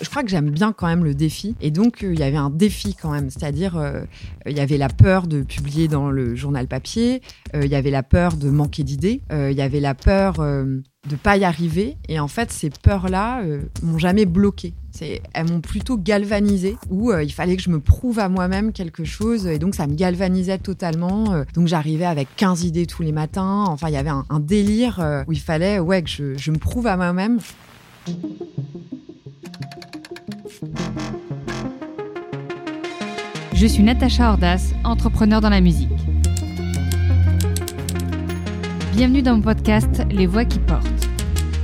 Je crois que j'aime bien quand même le défi. Et donc, il y avait un défi quand même. C'est-à-dire, il y avait la peur de publier dans le journal papier, il y avait la peur de manquer d'idées, il y avait la peur de pas y arriver. Et en fait, ces peurs-là m'ont jamais bloqué. Elles m'ont plutôt galvanisé, où il fallait que je me prouve à moi-même quelque chose. Et donc, ça me galvanisait totalement. donc, j'arrivais avec 15 idées tous les matins. Enfin, il y avait un, délire où il fallait ouais, que je me prouve à moi-même. Je suis Natacha Ordas, entrepreneur dans la musique. Bienvenue dans mon podcast Les Voix qui portent.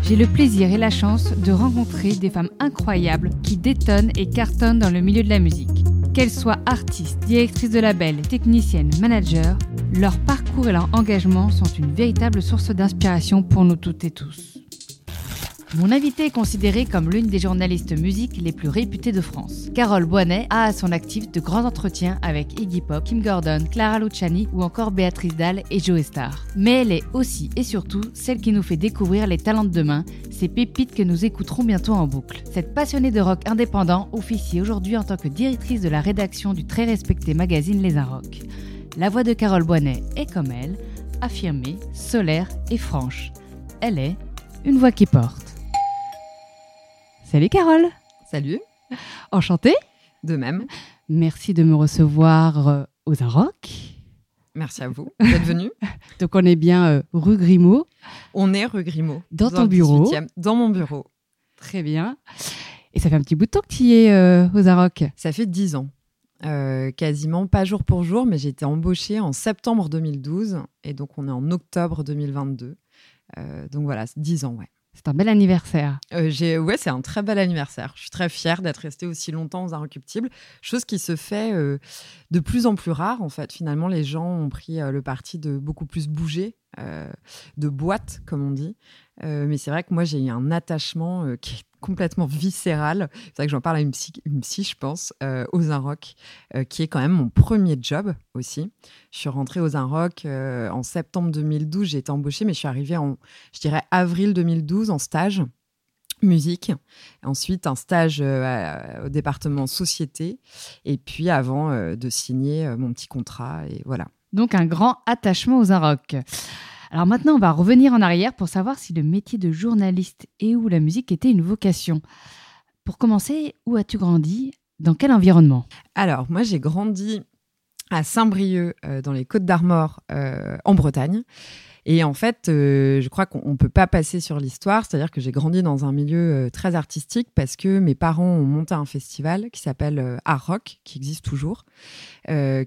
J'ai le plaisir et la chance de rencontrer des femmes incroyables qui détonnent et cartonnent dans le milieu de la musique. Qu'elles soient artistes, directrices de label, techniciennes, managers, leur parcours et leur engagement sont une véritable source d'inspiration pour nous toutes et tous. Mon invité est considérée comme l'une des journalistes musique les plus réputées de France. Carole Boinet a à son actif de grands entretiens avec Iggy Pop, Kim Gordon, Clara Luciani ou encore Béatrice Dalle et Joe Star. Mais elle est aussi et surtout celle qui nous fait découvrir les talents de demain, ces pépites que nous écouterons bientôt en boucle. Cette passionnée de rock indépendant officie aujourd'hui en tant que directrice de la rédaction du très respecté magazine Les Rock. La voix de Carole Boinet est comme elle, affirmée, solaire et franche. Elle est une voix qui porte. Salut Carole. Salut. Enchantée. De même. Merci de me recevoir euh, aux Arocs. Merci à vous d'être venu. Donc on est bien euh, rue Grimaud. On est rue Grimaud. Dans, ton bureau. Dans mon bureau. Très bien. Et ça fait un petit bout de temps que tu y es euh, aux Arocs. Ça fait dix ans. quasiment pas jour pour jour, mais j'ai été embauchée en septembre 2012 et donc on est en octobre 2022. donc voilà, dix ans, ouais. C'est un bel anniversaire. Euh, ouais, c'est un très bel anniversaire. Je suis très fière d'être restée aussi longtemps aux Inrecuptibles, chose qui se fait euh, de plus en plus rare en fait. Finalement, les gens ont pris euh, le parti de beaucoup plus bouger, de boîte comme on dit. mais c'est vrai que moi j'ai eu un attachement qui est complètement viscérale. C'est vrai que j'en parle à une psy, je pense, euh, aux Inrock, euh, qui est quand même mon premier job aussi. Je suis rentrée aux Inrock euh, en septembre 2012. J'ai été embauchée, mais je suis arrivée en, je dirais, avril 2012 en stage musique, ensuite un stage au département société, et puis avant de signer mon petit contrat, et voilà. Donc un grand attachement aux Inrock. Alors maintenant, on va revenir en arrière pour savoir si le métier de journaliste et où la musique était une vocation. Pour commencer, où as-tu grandi? Dans quel environnement? Alors, moi, j'ai grandi à Saint-Brieuc, euh, dans les Côtes d'Armor, euh, en Bretagne. Et en fait, euh, je crois qu'on ne peut pas passer sur l'histoire, c'est-à-dire que j'ai grandi dans un milieu euh, très artistique parce que mes parents ont monté un festival qui s'appelle euh, Art Rock, qui existe toujours,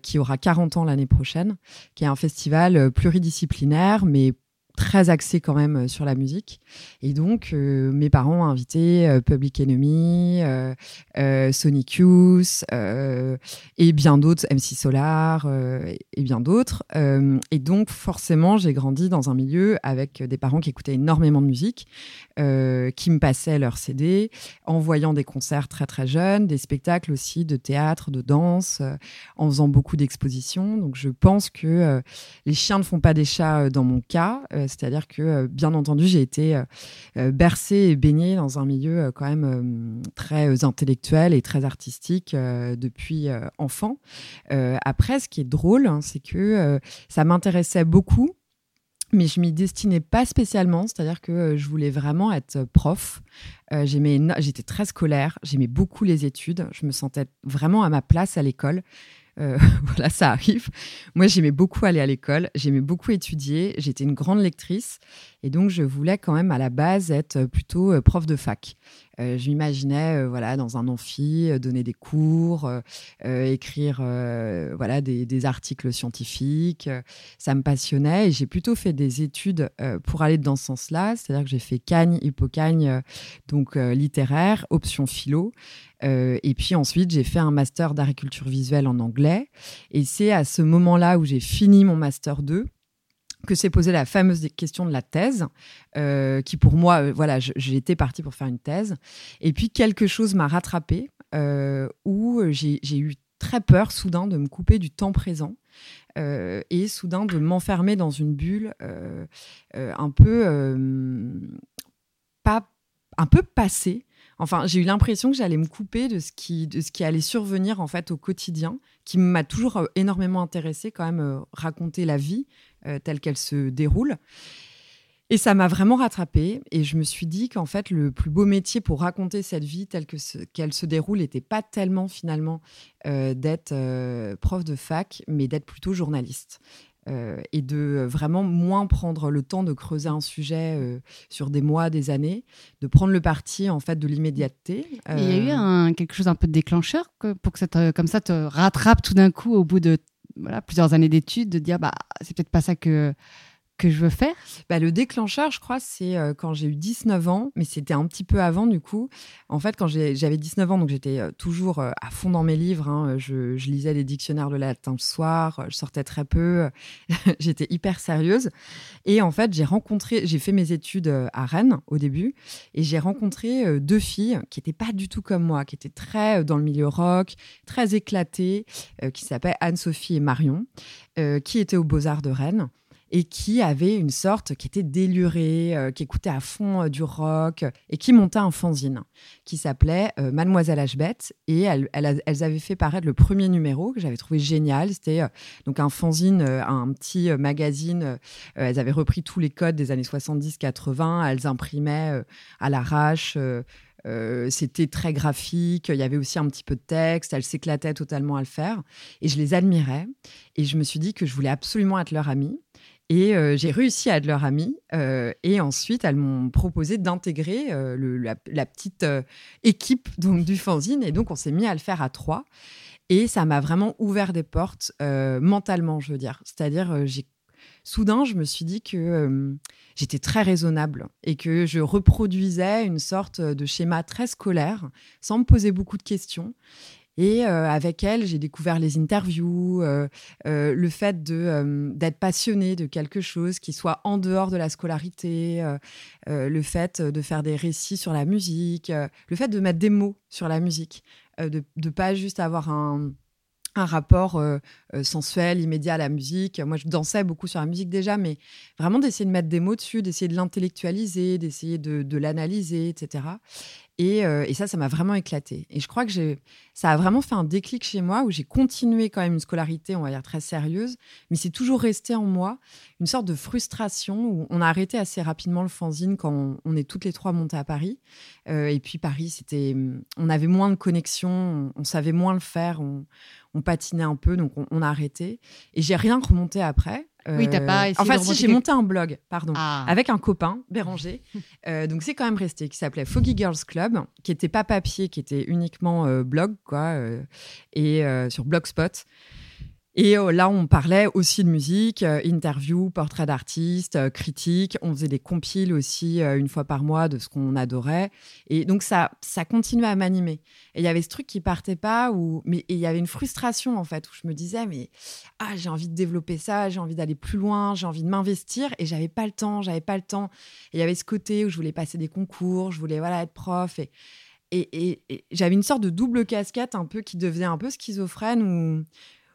qui aura 40 ans l'année prochaine, qui est un festival pluridisciplinaire, mais très axé quand même euh, sur la musique. Et donc, euh, mes parents ont invité euh, Public Enemy, Sonic Youth et bien d'autres, MC Solar et bien d'autres. et donc, forcément, j'ai grandi dans un milieu avec des parents qui écoutaient énormément de musique, qui me passaient leurs CD, en voyant des concerts très très jeunes, des spectacles aussi de théâtre, de danse, en faisant beaucoup d'expositions. Donc, je pense que les chiens ne font pas des chats dans mon cas euh, c'est-à-dire que, euh, bien entendu, j'ai été euh, bercée et baignée dans un milieu quand même très intellectuel et très artistique depuis enfant. après, ce qui est drôle, hein, c'est que ça m'intéressait beaucoup mais je m'y destinais pas spécialement, c'est-à-dire que je voulais vraiment être prof. j'étais très scolaire, j'aimais beaucoup les études, je me sentais vraiment à ma place à l'école. Euh, voilà, ça arrive. Moi, j'aimais beaucoup aller à l'école, j'aimais beaucoup étudier, j'étais une grande lectrice et donc je voulais quand même à la base être plutôt euh, prof de fac. Euh, je m'imaginais voilà dans un amphi donner des cours, écrire voilà des, articles scientifiques. ça me passionnait et j'ai plutôt fait des études pour aller dans ce sens-là, c'est-à-dire que j'ai fait Cagne, Hippocagne, donc littéraire, option philo. Euh, et puis ensuite, j'ai fait un master d'agriculture visuelle en anglais. Et c'est à ce moment-là où j'ai fini mon master 2 que s'est posée la fameuse question de la thèse, euh, qui pour moi, euh, voilà, été partie pour faire une thèse. Et puis quelque chose m'a rattrapée, où j'ai eu très peur soudain de me couper du temps présent. et soudain de m'enfermer dans une bulle un peu pas un peu passée Enfin, j'ai eu l'impression que j'allais me couper de ce qui, de ce qui allait survenir en fait au quotidien, qui m'a toujours euh, énormément intéressée quand même euh, raconter la vie euh, telle qu'elle se déroule. Et ça m'a vraiment rattrapée. Et je me suis dit qu'en fait, le plus beau métier pour raconter cette vie telle que qu'elle se déroule n'était pas tellement finalement d'être prof de fac, mais d'être plutôt journaliste. Euh, et de vraiment moins prendre le temps de creuser un sujet euh, sur des mois, des années, de prendre le parti en fait de l'immédiateté. Il y a eu euh, un, quelque chose un peu de déclencheur pour que ça comme ça te rattrape tout d'un coup au bout de voilà, plusieurs années d'études, de dire bah c'est peut-être pas ça que que je veux faire bah, Le déclencheur, je crois, c'est euh, quand j'ai eu 19 ans, mais c'était un petit peu avant du coup. En fait, quand j'avais 19 ans, donc j'étais euh, toujours euh, à fond dans mes livres. Hein, je, lisais les dictionnaires de latin le soir, je sortais très peu, j'étais hyper sérieuse. Et en fait, j'ai rencontré, j'ai fait mes études à Rennes au début, et j'ai rencontré deux filles qui n'étaient pas du tout comme moi, qui étaient très dans le milieu rock, très éclatées, qui s'appelaient Anne-Sophie et Marion, qui étaient aux Beaux-Arts de Rennes et qui avait une sorte qui était délurée, euh, qui écoutait à fond euh, du rock et qui montait un fanzine qui s'appelait euh, Mademoiselle Ashbeth et elles, avaient fait paraître le premier numéro que j'avais trouvé génial. C'était donc un fanzine, un petit magazine. elles avaient repris tous les codes des années 70-80. Elles imprimaient à l'arrache. c'était très graphique, il y avait aussi un petit peu de texte, elles s'éclataient totalement à le faire. Et je les admirais. Et je me suis dit que je voulais absolument être leur amie. Et euh, j'ai réussi à être leur amie. Euh, et ensuite, elles m'ont proposé d'intégrer euh, la, petite équipe donc, du fanzine. Et donc, on s'est mis à le faire à trois. Et ça m'a vraiment ouvert des portes mentalement, je veux dire. C'est-à-dire, soudain, je me suis dit que j'étais très raisonnable et que je reproduisais une sorte de schéma très scolaire sans me poser beaucoup de questions. Et euh, avec elle, j'ai découvert les interviews, euh, euh, le fait d'être passionné de quelque chose qui soit en dehors de la scolarité, le fait de faire des récits sur la musique, le fait de mettre des mots sur la musique, de ne pas juste avoir un, un rapport sensuel, immédiat à la musique. Moi, je dansais beaucoup sur la musique déjà, mais vraiment d'essayer de mettre des mots dessus, d'essayer de l'intellectualiser, d'essayer de, de l'analyser, etc. Euh, et, ça, ça m'a vraiment éclaté. Et je crois que ça a vraiment fait un déclic chez moi où j'ai continué quand même une scolarité, on va dire, très sérieuse, mais c'est toujours resté en moi une sorte de frustration où on a arrêté assez rapidement le fanzine quand on, est toutes les trois montées à Paris. Euh, et puis Paris, c'était, on avait moins de connexion, on, savait moins le faire, on, patinait un peu, donc on, on a arrêté. Et j'ai rien remonté après. Oui, t'as pas essayé Enfin, si, j'ai monté un blog, pardon, ah. avec un copain, Béranger. Euh, donc, c'est quand même resté, qui s'appelait Foggy Girls Club, qui était pas papier, qui était uniquement euh, blog, quoi, euh, et sur Blogspot. Et euh, là, on parlait aussi de musique, euh, interview, portrait d'artistes, euh, critiques. On faisait des compiles aussi une fois par mois de ce qu'on adorait. Et donc, ça, ça continuait à m'animer. Et il y avait ce truc qui partait pas, où, mais il y avait une frustration, en fait, où je me disais, mais ah, j'ai envie de développer ça, j'ai envie d'aller plus loin, j'ai envie de m'investir. Et j'avais pas le temps, j'avais pas le temps. Et il y avait ce côté où je voulais passer des concours, je voulais voilà, être prof. Et, et, et j'avais une sorte de double casquette un peu qui devenait un peu schizophrène, où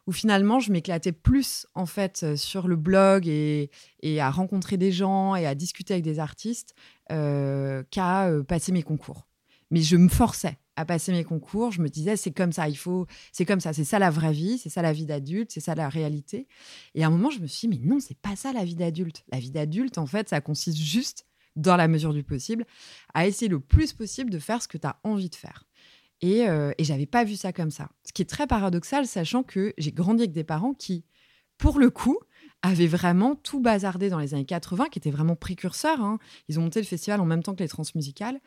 où finalement je m'éclatais plus en fait euh, sur le blog et, à rencontrer des gens et à discuter avec des artistes euh, qu'à euh, passer mes concours. Mais je me forçais à passer mes concours. Je me disais c'est comme ça, il faut, c'est comme ça, c'est ça la vraie vie, c'est ça la vie d'adulte, c'est ça la réalité. Et à un moment je me suis dit mais non c'est pas ça la vie d'adulte. La vie d'adulte en fait ça consiste juste dans la mesure du possible à essayer le plus possible de faire ce que tu as envie de faire. Et, euh, et j'avais pas vu ça comme ça. Ce qui est très paradoxal, sachant que j'ai grandi avec des parents qui, pour le coup, avaient vraiment tout bazardé dans les années 80, qui étaient vraiment précurseurs. Hein. Ils ont monté le festival en même temps que les transmusicales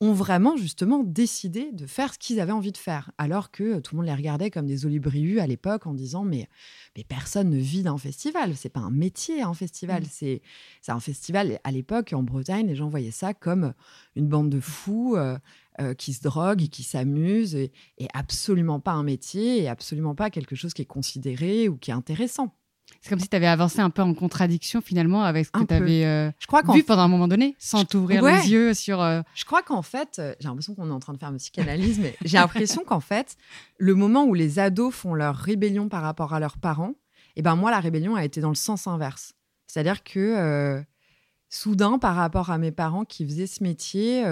ont vraiment justement décidé de faire ce qu'ils avaient envie de faire, alors que tout le monde les regardait comme des olibrius à l'époque en disant mais, mais personne ne vit d'un festival, c'est pas un métier un festival, mmh. c'est c'est un festival à l'époque en Bretagne les gens voyaient ça comme une bande de fous euh, euh, qui se droguent et qui s'amusent et, et, absolument pas un métier et absolument pas quelque chose qui est considéré ou qui est intéressant. C'est comme si tu avais avancé un peu en contradiction finalement avec ce que tu avais euh, vu pendant un moment donné, sans t'ouvrir les yeux sur. Euh, Je crois qu'en fait, j'ai l'impression qu'on est en train de faire une psychanalyse, mais j'ai l'impression qu'en fait, le moment où les ados font leur rébellion par rapport à leurs parents, et eh ben moi, la rébellion a été dans le sens inverse. C'est-à-dire que soudain, par rapport à mes parents qui faisaient ce métier,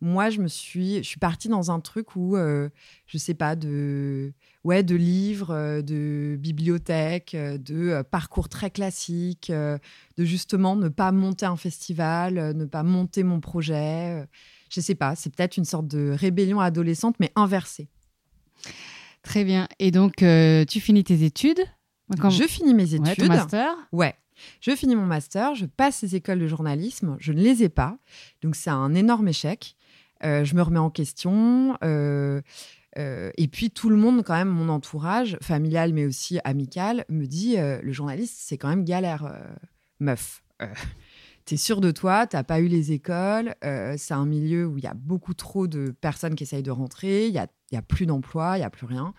moi, je me suis, je suis partie dans un truc où, euh, je sais pas, de, ouais, de livres, euh, de bibliothèques, euh, de parcours très classiques, de justement ne pas monter un festival, ne pas monter mon projet. je sais pas, c'est peut-être une sorte de rébellion adolescente, mais inversée. Très bien. Et donc, tu finis tes études? Je finis mes études. Ouais, ton master? Ouais. Je finis mon master, je passe les écoles de journalisme, je ne les ai pas, donc c'est un énorme échec. Euh, je me remets en question. Euh, euh, et puis tout le monde, quand même, mon entourage, familial mais aussi amical, me dit le journaliste, c'est quand même galère, meuf. T'es sûr de toi, t'as pas eu les écoles, c'est un milieu où il y a beaucoup trop de personnes qui essayent de rentrer, il y a, y a, plus d'emploi, il y a plus rien.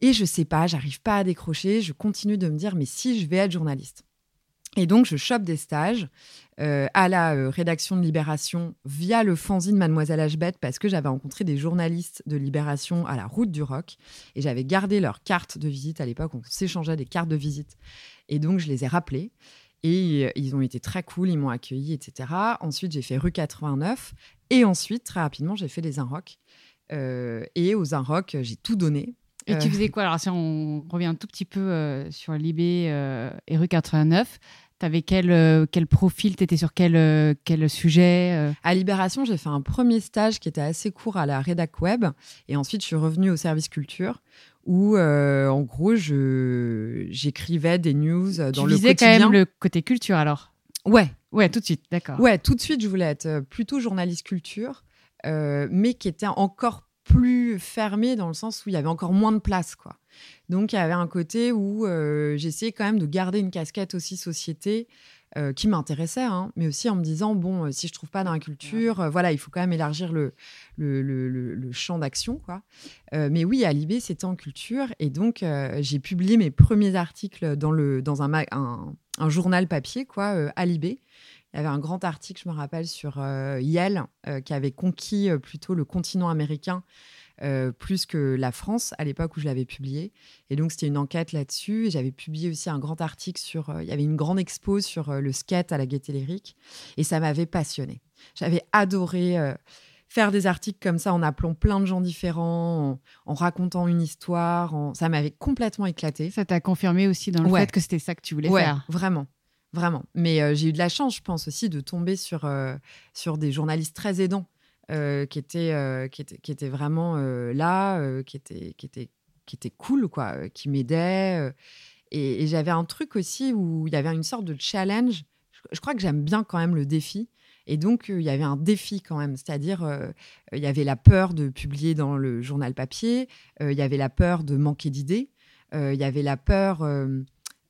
Et je sais pas, j'arrive pas à décrocher, je continue de me dire, mais si je vais être journaliste et donc, je chope des stages euh, à la euh, rédaction de Libération via le fanzine Mademoiselle Hbet parce que j'avais rencontré des journalistes de Libération à la route du rock et j'avais gardé leurs cartes de visite à l'époque. On s'échangeait des cartes de visite. Et donc, je les ai rappelés et euh, ils ont été très cool, ils m'ont accueilli, etc. Ensuite, j'ai fait rue 89 et ensuite, très rapidement, j'ai fait les Inrocks. et aux Inrocks, j'ai tout donné. Et tu faisais quoi? Alors, si on revient un tout petit peu sur Libé et rue 89, tu avais quel, quel profil? Tu étais sur quel, quel sujet À Libération, j'ai fait un premier stage qui était assez court à la rédac web. Et ensuite, je suis revenue au service culture où, en gros, j'écrivais des news dans le quotidien. Tu quand même le côté culture alors? Ouais. Ouais, tout de suite, d'accord. Ouais, tout de suite, je voulais être plutôt journaliste culture, mais qui était encore plus fermé dans le sens où il y avait encore moins de place, quoi. Donc il y avait un côté où euh, j'essayais quand même de garder une casquette aussi société euh, qui m'intéressait, hein, mais aussi en me disant bon, euh, si je trouve pas dans la culture, voilà, il faut quand même élargir le, le, le, champ d'action, quoi. mais oui, à Libé, c'était en culture, et donc j'ai publié mes premiers articles dans le dans un, un, un journal papier, quoi, à. Il y avait un grand article, je me rappelle, sur Yale, qui avait conquis plutôt le continent américain plus que la France à l'époque où je l'avais publié. Et donc, c'était une enquête là-dessus. Et j'avais publié aussi un grand article sur. il y avait une grande expo sur le skate à la Gaîté Lyrique. Et ça m'avait passionné. J'avais adoré faire des articles comme ça en appelant plein de gens différents, en, racontant une histoire. Ça m'avait complètement éclaté. Ça t'a confirmé aussi dans le fait que c'était ça que tu voulais ouais, faire. Vraiment. Vraiment. Mais euh, j'ai eu de la chance, je pense aussi, de tomber sur, euh, sur des journalistes très aidants euh, qui, étaient, qui, étaient, qui étaient vraiment là, qui, étaient, qui, étaient, qui étaient cool, quoi, qui m'aidaient. et, j'avais un truc aussi où il y avait une sorte de challenge. Je, crois que j'aime bien quand même le défi. Et donc, il y avait un défi quand même. C'est-à-dire, il y avait la peur de publier dans le journal papier, il y avait la peur de manquer d'idées, il y avait la peur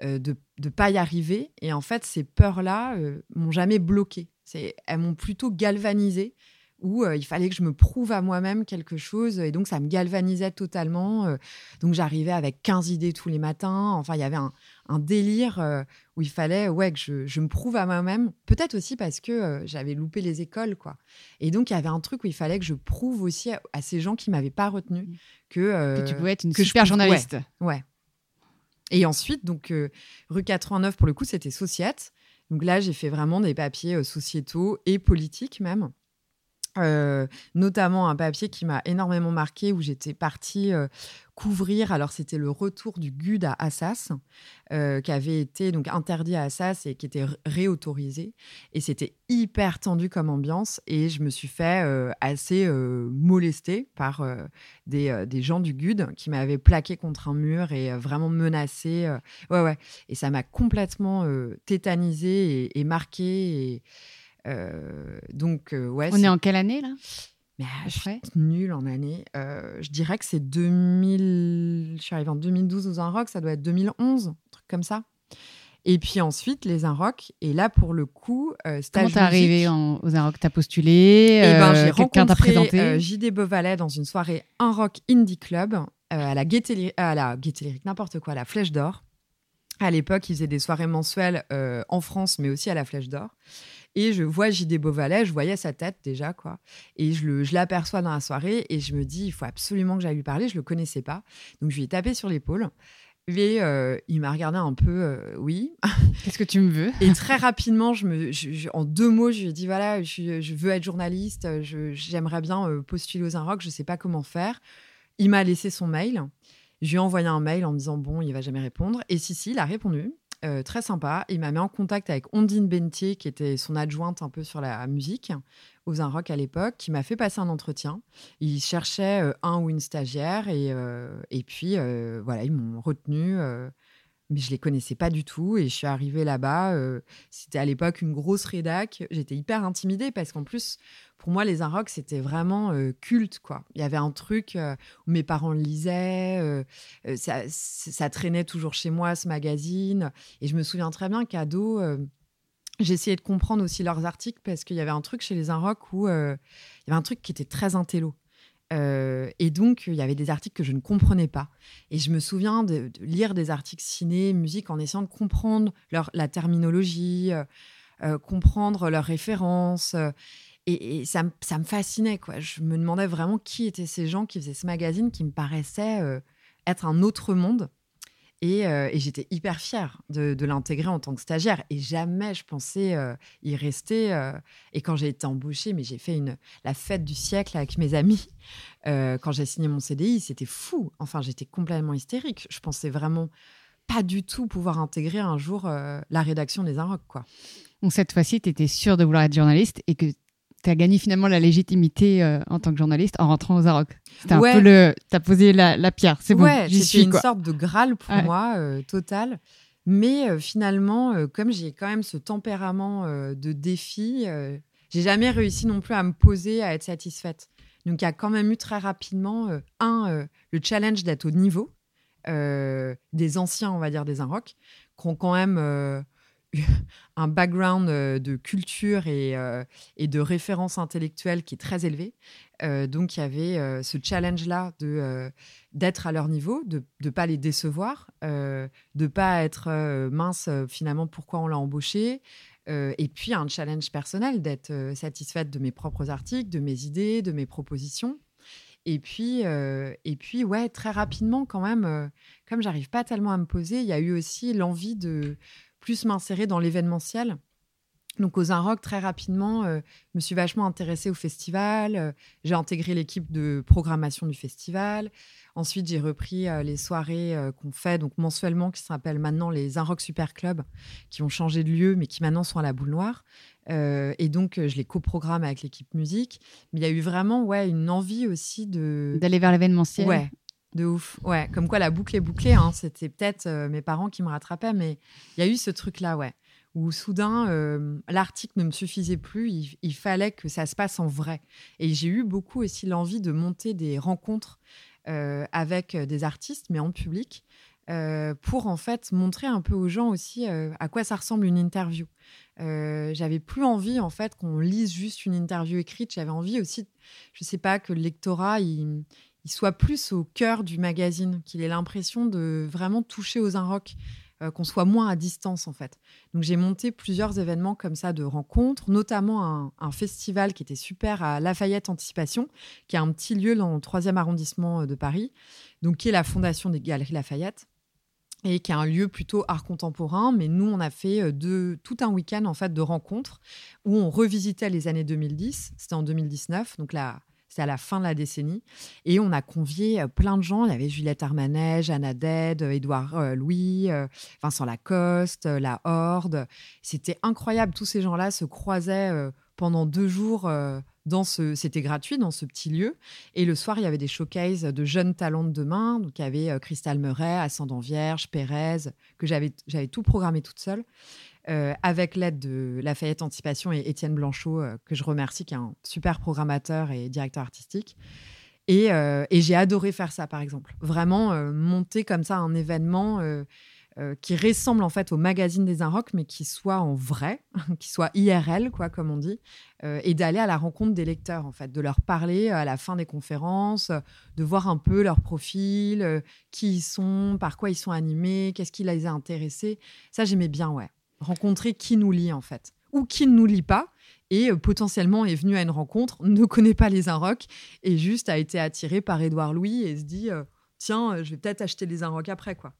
euh, de ne pas y arriver. Et en fait, ces peurs-là euh, m'ont jamais bloqué. Elles m'ont plutôt galvanisé, où euh, il fallait que je me prouve à moi-même quelque chose. Et donc, ça me galvanisait totalement. donc, j'arrivais avec 15 idées tous les matins. Enfin, il y avait un, délire où il fallait ouais, que je, me prouve à moi-même. Peut-être aussi parce que j'avais loupé les écoles. quoi. Et donc, il y avait un truc où il fallait que je prouve aussi à, ces gens qui m'avaient pas retenu mmh. que, que tu pouvais être une super journaliste. ouais. Et ensuite, donc, euh, rue 89, pour le coup, c'était Societte. Donc là, j'ai fait vraiment des papiers euh, sociétaux et politiques même. Euh, notamment un papier qui m'a énormément marqué où j'étais partie euh, couvrir. Alors c'était le retour du GUD à Assas, euh, qui avait été donc interdit à Assas et qui était réautorisé. Et c'était hyper tendu comme ambiance. Et je me suis fait assez molester par des, des, gens du GUD qui m'avaient plaqué contre un mur et vraiment menacé. ouais ouais. Et ça m'a complètement tétanisé et, marqué. Donc, euh, ouais. On est... en quelle année là? Mais ah, je suis nulle en année. Euh, je dirais que c'est 2000. Je suis arrivée en 2012 aux Inrocks, ça doit être 2011, un truc comme ça. Et puis ensuite, les Inrocks. Et là, pour le coup, euh, stage Comment t'es arrivée aux Inrocks? T'as postulé eh ben, J'ai rencontré présenté? JD Beauvalet dans une soirée Inrock Indie Club à la Gaieté à la n'importe quoi, à la Flèche d'Or. À l'époque, ils faisaient des soirées mensuelles en France, mais aussi à la Flèche d'Or. Et je vois JD Beauvalet, je voyais sa tête déjà, quoi. Et je l'aperçois dans la soirée et je me dis, il faut absolument que j'aille lui parler. Je le connaissais pas. Donc je lui ai tapé sur l'épaule. Et il m'a regardé un peu, oui. Qu'est-ce que tu me veux? Et très rapidement, je me, en deux mots, je lui ai dit voilà, je, veux être journaliste, j'aimerais bien postuler aux Inrock, je ne sais pas comment faire. Il m'a laissé son mail. Je lui ai envoyé un mail en me disant bon, il va jamais répondre. Et si, si, il a répondu. Euh, très sympa. Il m'a mis en contact avec Ondine Bentier, qui était son adjointe un peu sur la musique aux Un Rock à l'époque, qui m'a fait passer un entretien. Il cherchait euh, un ou une stagiaire et, euh, et puis voilà, ils m'ont retenu mais je les connaissais pas du tout. Et je suis arrivée là-bas. Euh, c'était à l'époque une grosse rédac. J'étais hyper intimidée parce qu'en plus, pour moi, les Inrocks, c'était vraiment euh, culte. quoi. Il y avait un truc euh, où mes parents le lisaient. Ça, traînait toujours chez moi, ce magazine. Et je me souviens très bien qu'ado, essayé de comprendre aussi leurs articles parce qu'il y avait un truc chez les Inrocks où il y avait un truc qui était très intello. Euh, et donc, il y avait des articles que je ne comprenais pas. Et je me souviens de, lire des articles ciné, musique, en essayant de comprendre leur, la terminologie, euh, euh, comprendre leurs références. et, ça, ça, me fascinait. Quoi. Je me demandais vraiment qui étaient ces gens qui faisaient ce magazine qui me paraissait être un autre monde. Euh, et, j'étais hyper fière de, l'intégrer en tant que stagiaire. Et jamais je pensais euh, y rester. Euh. et quand j'ai été embauchée, mais j'ai fait une, la fête du siècle avec mes amis. quand j'ai signé mon CDI, c'était fou. Enfin, j'étais complètement hystérique. Je pensais vraiment pas du tout pouvoir intégrer un jour la rédaction des Inrocks. Quoi. Donc cette fois-ci, tu étais sûre de vouloir être journaliste et que tu as gagné finalement la légitimité euh, en tant que journaliste en rentrant aux Arocs. C'était un peu le. Tu as posé la, pierre, c'est bon. Ouais, une sorte de Graal pour moi, euh, total. Mais euh, finalement, comme j'ai quand même ce tempérament de défi, j'ai jamais réussi non plus à me poser, à être satisfaite. Donc il y a quand même eu très rapidement, un, le challenge d'être au niveau des anciens, on va dire, des Inrocks, qui ont quand même un background euh, de culture et, euh, et, de référence intellectuelle qui est très élevé. Euh, donc, il y avait ce challenge-là de d'être à leur niveau, de ne pas les décevoir, de ne pas être mince, finalement, pourquoi on l'a embauché. et puis, un challenge personnel d'être satisfaite de mes propres articles, de mes idées, de mes propositions. Et puis, et puis, ouais, très rapidement, quand même, comme j'arrive pas tellement à me poser, il y a eu aussi l'envie de plus m'insérer dans l'événementiel. Donc aux Inrock, très rapidement, euh, je me suis vachement intéressée au festival. Euh, j'ai intégré l'équipe de programmation du festival. Ensuite, j'ai repris euh, les soirées qu'on fait donc mensuellement, qui s'appellent maintenant les Inrock Super Club, qui ont changé de lieu, mais qui maintenant sont à la Boule Noire. et donc, je les coprogramme avec l'équipe musique. Mais il y a eu vraiment ouais, une envie aussi de... D'aller vers l'événementiel. Ouais, ouf. Ouais, comme quoi la boucle est bouclée. Hein. C'était peut-être euh, mes parents qui me rattrapaient, mais il y a eu ce truc-là, ouais, où soudain, euh, l'article ne me suffisait plus. Il, fallait que ça se passe en vrai. Et j'ai eu beaucoup aussi l'envie de monter des rencontres euh, avec des artistes, mais en public, pour en fait montrer un peu aux gens aussi à quoi ça ressemble une interview. j'avais plus envie en fait qu'on lise juste une interview écrite. J'avais envie aussi, je sais pas, que le lectorat il, soit plus au cœur du magazine, qu'il ait l'impression de vraiment toucher aux Inrocks, euh, qu'on soit moins à distance en fait. Donc j'ai monté plusieurs événements comme ça de rencontres, notamment un, festival qui était super à Lafayette Anticipation, qui est un petit lieu dans le 3e arrondissement euh, de Paris, donc qui est la fondation des Galeries Lafayette et qui est un lieu plutôt art contemporain. Mais nous, on a fait euh, de, tout un week-end en fait de rencontres où on revisitait les années 2010. C'était en 2019, donc la, c'est à la fin de la décennie. Et on a convié euh, plein de gens. Il y avait Juliette Armanet, Anna Ded, euh, Édouard euh, Louis, Vincent Lacoste, La Horde. C'était incroyable. Tous ces gens-là se croisaient pendant deux jours dans c'était gratuit dans ce petit lieu. Et le soir, il y avait des showcases de jeunes talents de demain. Donc, il y avait Cristal Meuret, Ascendant Vierge, Pérez, que j'avais tout programmé toute seule. Euh, avec l'aide de Lafayette Anticipation et Étienne Blanchot, euh, que je remercie, qui est un super programmateur et directeur artistique. Et, euh, j'ai adoré faire ça, par exemple. Vraiment monter comme ça un événement qui ressemble en fait au magazine des Inrocks, mais qui soit en vrai, qui soit IRL, quoi, comme on dit, et d'aller à la rencontre des lecteurs, en fait, de leur parler à la fin des conférences, de voir un peu leur profil, qui ils sont, par quoi ils sont animés, qu'est-ce qui les a intéressés. Ça, j'aimais bien, ouais rencontrer qui nous lie en fait, ou qui ne nous lie pas, et euh, potentiellement est venu à une rencontre, ne connaît pas les Inrocks, et juste a été attiré par Édouard Louis et se dit euh, tiens, euh, je vais peut-être acheter les Inrocks après quoi.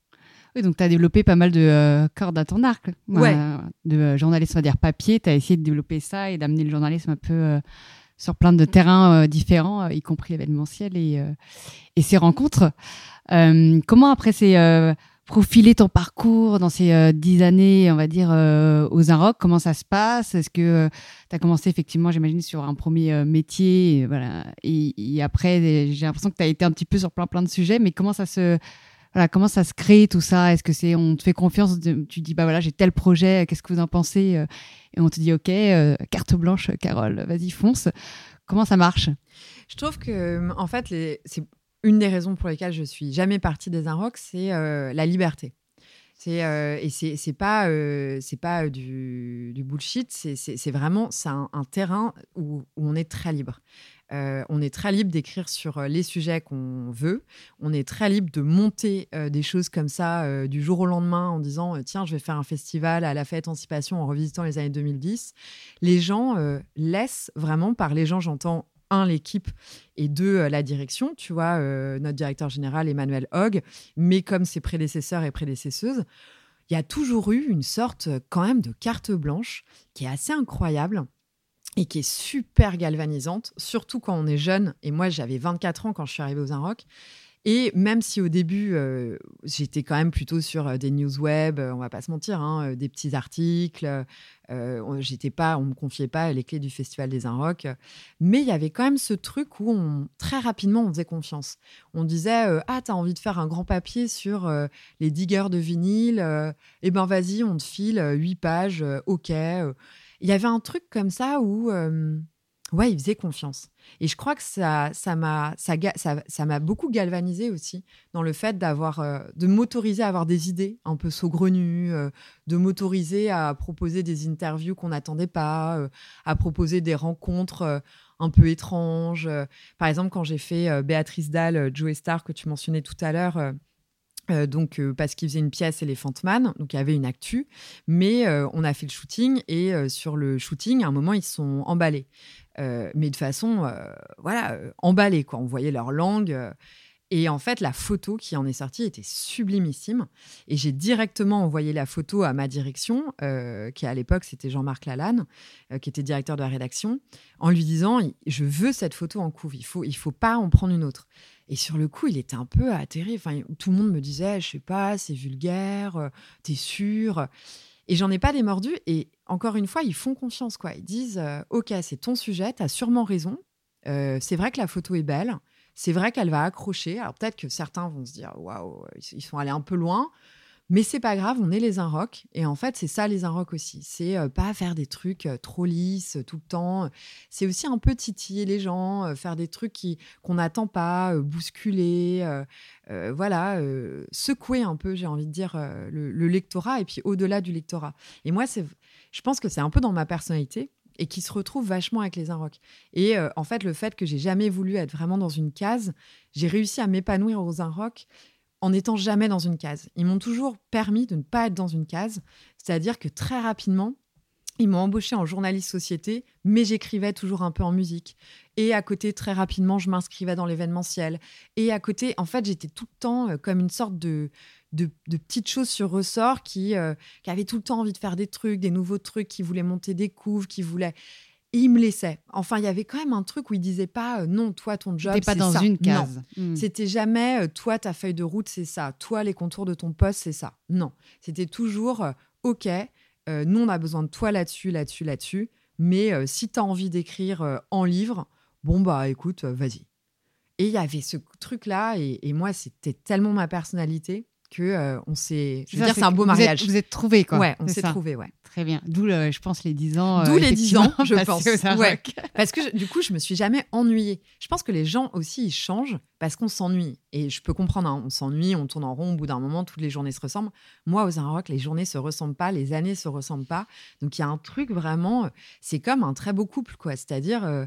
Oui, donc tu as développé pas mal de cordes à ton arc. Ouais. de journalisme, on va dire papier, tu as essayé de développer ça et d'amener le journalisme un peu sur plein de terrains différents, y compris l'événementiel et, et ces rencontres. comment après ces profiler ton parcours dans ces euh, dix années, on va dire, euh, aux Inrock Comment ça se passe? Est-ce que euh, tu as commencé effectivement, j'imagine, sur un premier métier et, voilà, et, après, j'ai l'impression que tu as été un petit peu sur plein plein de sujets, mais comment ça se, voilà, comment ça se crée tout ça? Est-ce que c'est on te fait confiance Tu dis, bah voilà, j'ai tel projet, qu'est-ce que vous en pensez Et on te dit, ok, carte blanche, Carole, vas-y, fonce. Comment ça marche? Je trouve que, en fait, c'est une des raisons pour lesquelles je suis jamais partie des Inrocks, c'est euh, la liberté. C'est euh, et c'est pas euh, c'est pas du, du bullshit. C'est vraiment c'est un, terrain où, on est très libre. on est très libre d'écrire sur les sujets qu'on veut. On est très libre de monter des choses comme ça du jour au lendemain en disant tiens je vais faire un festival à la fête Anticipation en revisitant les années 2010. Les gens laissent vraiment par les gens j'entends un, l'équipe et deux, euh, la direction. Tu vois, euh, notre directeur général, Emmanuel Hogg, mais comme ses prédécesseurs et prédécesseuses, il y a toujours eu une sorte euh, quand même de carte blanche qui est assez incroyable et qui est super galvanisante, surtout quand on est jeune. Et moi, j'avais 24 ans quand je suis arrivée aux Inrock. Et même si au début, euh, j'étais quand même plutôt sur euh, des news web, euh, on va pas se mentir, hein, des petits articles, j'étais pas, on me confiait pas les clés du festival des Inrocks, mais il y avait quand même ce truc où très rapidement on faisait confiance. On disait ah t'as envie de faire un grand papier sur les diggers de vinyle, eh ben vas-y on te file huit pages, ok. Il y avait un truc comme ça où Ouais, il faisait confiance. Et je crois que ça, ça m'a, ça, ça, m'a beaucoup galvanisé aussi dans le fait d'avoir, euh, de m'autoriser à avoir des idées un peu saugrenues, euh, de m'autoriser à proposer des interviews qu'on n'attendait pas, euh, à proposer des rencontres un peu étranges. par exemple, quand j'ai fait Béatrice Dalle, Joe Star que tu mentionnais tout à l'heure. Donc parce qu'il faisait une pièce Elephant Man, donc il y avait une actu, mais on a fait le shooting et sur le shooting, à un moment ils sont emballés. Euh, mais de façon, euh, voilà, euh, emballée, quoi. On voyait leur langue. Et en fait, la photo qui en est sortie était sublimissime. Et j'ai directement envoyé la photo à ma direction, qui à l'époque c'était Jean-Marc Lalanne, qui était directeur de la rédaction, en lui disant Je veux cette photo en couve, il faut, il faut pas en prendre une autre. Et sur le coup, il était un peu atterré. Enfin, tout le monde me disait Je sais pas, c'est vulgaire, t'es sûr et j'en ai pas démordu. Et encore une fois, ils font confiance. quoi. Ils disent euh, Ok, c'est ton sujet, tu as sûrement raison. Euh, c'est vrai que la photo est belle. C'est vrai qu'elle va accrocher. Alors peut-être que certains vont se dire Waouh, ils sont allés un peu loin. Mais c'est pas grave, on est les Inrocks. Et en fait, c'est ça les Inrocks aussi. C'est euh, pas faire des trucs euh, trop lisses euh, tout le temps. C'est aussi un peu titiller les gens, faire des trucs qu'on n'attend pas, bousculer, voilà, secouer un peu, j'ai envie de dire, le, le, lectorat et puis au-delà du lectorat. Et moi, c'est, je pense que c'est un peu dans ma personnalité et qui se retrouve vachement avec les Inrocks. Et en fait, le fait que j'ai jamais voulu être vraiment dans une case, j'ai réussi à m'épanouir aux Inrocks en n'étant jamais dans une case. Ils m'ont toujours permis de ne pas être dans une case, c'est-à-dire que très rapidement, ils m'ont embauché en journaliste société, mais j'écrivais toujours un peu en musique. Et à côté, très rapidement, je m'inscrivais dans l'événementiel. Et à côté, en fait, j'étais tout le temps euh, comme une sorte de, de, petites choses sur ressort qui, euh, qui avaient tout le temps envie de faire des trucs, des nouveaux trucs, qui voulaient monter des couves, qui voulaient il me laissait. Enfin, il y avait quand même un truc où il disait pas euh, non, toi ton job, c'est pas dans une case. Hmm. C'était jamais euh, toi ta feuille de route, c'est ça. Toi les contours de ton poste, c'est ça. Non, c'était toujours euh, OK. nous on a besoin de toi là-dessus, là-dessus, là-dessus. Mais si tu as envie d'écrire en livre, bon bah écoute, vas-y. Et il y avait ce truc là, et, et moi c'était tellement ma personnalité que euh, on s'est. Je veux dire, c'est un beau mariage. vous êtes trouvés, quoi. Ouais, on s'est trouvés, ouais. Très bien. D'où, je pense, les 10 ans. D'où les 10 ans, je pense. Ouais. Parce que du coup, je me suis jamais ennuyée. Je pense que les gens aussi, ils changent parce qu'on s'ennuie. Et je peux comprendre, hein, on s'ennuie, on tourne en rond. Au bout d'un moment, toutes les journées se ressemblent. Moi, aux Rock, les journées se ressemblent pas, les années se ressemblent pas. Donc, il y a un truc vraiment. C'est comme un très beau couple, quoi. C'est-à-dire. Euh,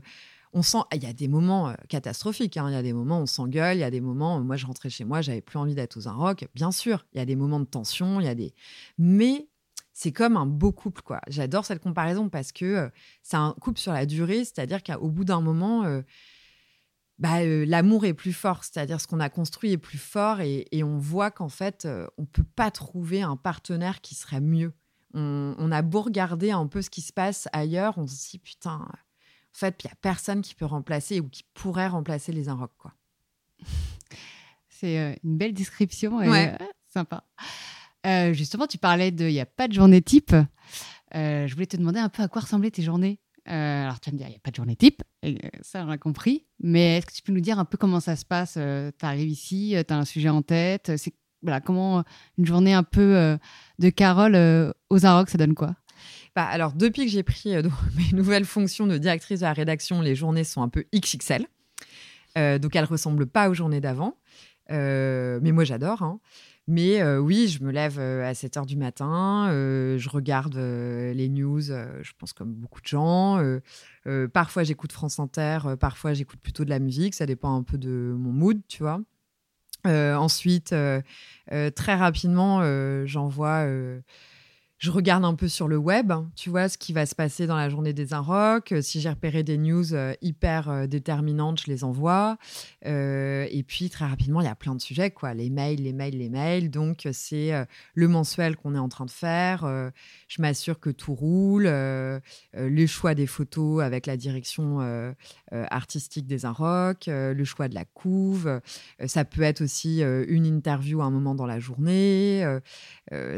on sent, il y a des moments euh, catastrophiques, hein. il y a des moments où on s'engueule, il y a des moments, où moi je rentrais chez moi, j'avais plus envie d'être aux un rock, bien sûr, il y a des moments de tension, il y a des, mais c'est comme un beau couple, quoi. J'adore cette comparaison parce que euh, c'est un couple sur la durée, c'est-à-dire qu'au bout d'un moment, euh, bah, l'amour est plus fort, c'est-à-dire ce qu'on a construit est plus fort et, on voit qu'en fait, on peut pas trouver un partenaire qui serait mieux. On, a beau regarder un peu ce qui se passe ailleurs, on se dit putain, en fait, il n'y a personne qui peut remplacer ou qui pourrait remplacer les Inrocks, quoi. C'est une belle description, et, sympa. justement, tu parlais de il n'y a pas de journée type. je voulais te demander un peu à quoi ressemblaient tes journées. Euh, alors, tu vas me dire, il n'y a pas de journée type, et euh, ça, on a compris. Mais est-ce que tu peux nous dire un peu comment ça se passe euh, Tu arrives ici, tu as un sujet en tête. C'est voilà, comment une journée un peu de Carole aux Arocs, ça donne quoi? Bah, alors, depuis que j'ai pris mes nouvelles fonctions de directrice de la rédaction, les journées sont un peu XXL. donc, elles ne ressemblent pas aux journées d'avant. mais moi, j'adore. Hein. Mais euh, oui, je me lève euh, à 7 heures du matin, euh, je regarde les news, je pense comme beaucoup de gens. parfois, j'écoute France Inter, parfois, j'écoute plutôt de la musique. Ça dépend un peu de mon mood, tu vois. ensuite, très rapidement, j'envoie je regarde un peu sur le web, tu vois, ce qui va se passer dans la journée des Inrocks. Si j'ai repéré des news euh, hyper euh, déterminantes, je les envoie. Euh, et puis, très rapidement, il y a plein de sujets, quoi. Les mails, les mails, les mails. Donc, c'est le mensuel qu'on est en train de faire. je m'assure que tout roule. le choix des photos avec la direction artistique des Inrocks. le choix de la couve. ça peut être aussi une interview à un moment dans la journée.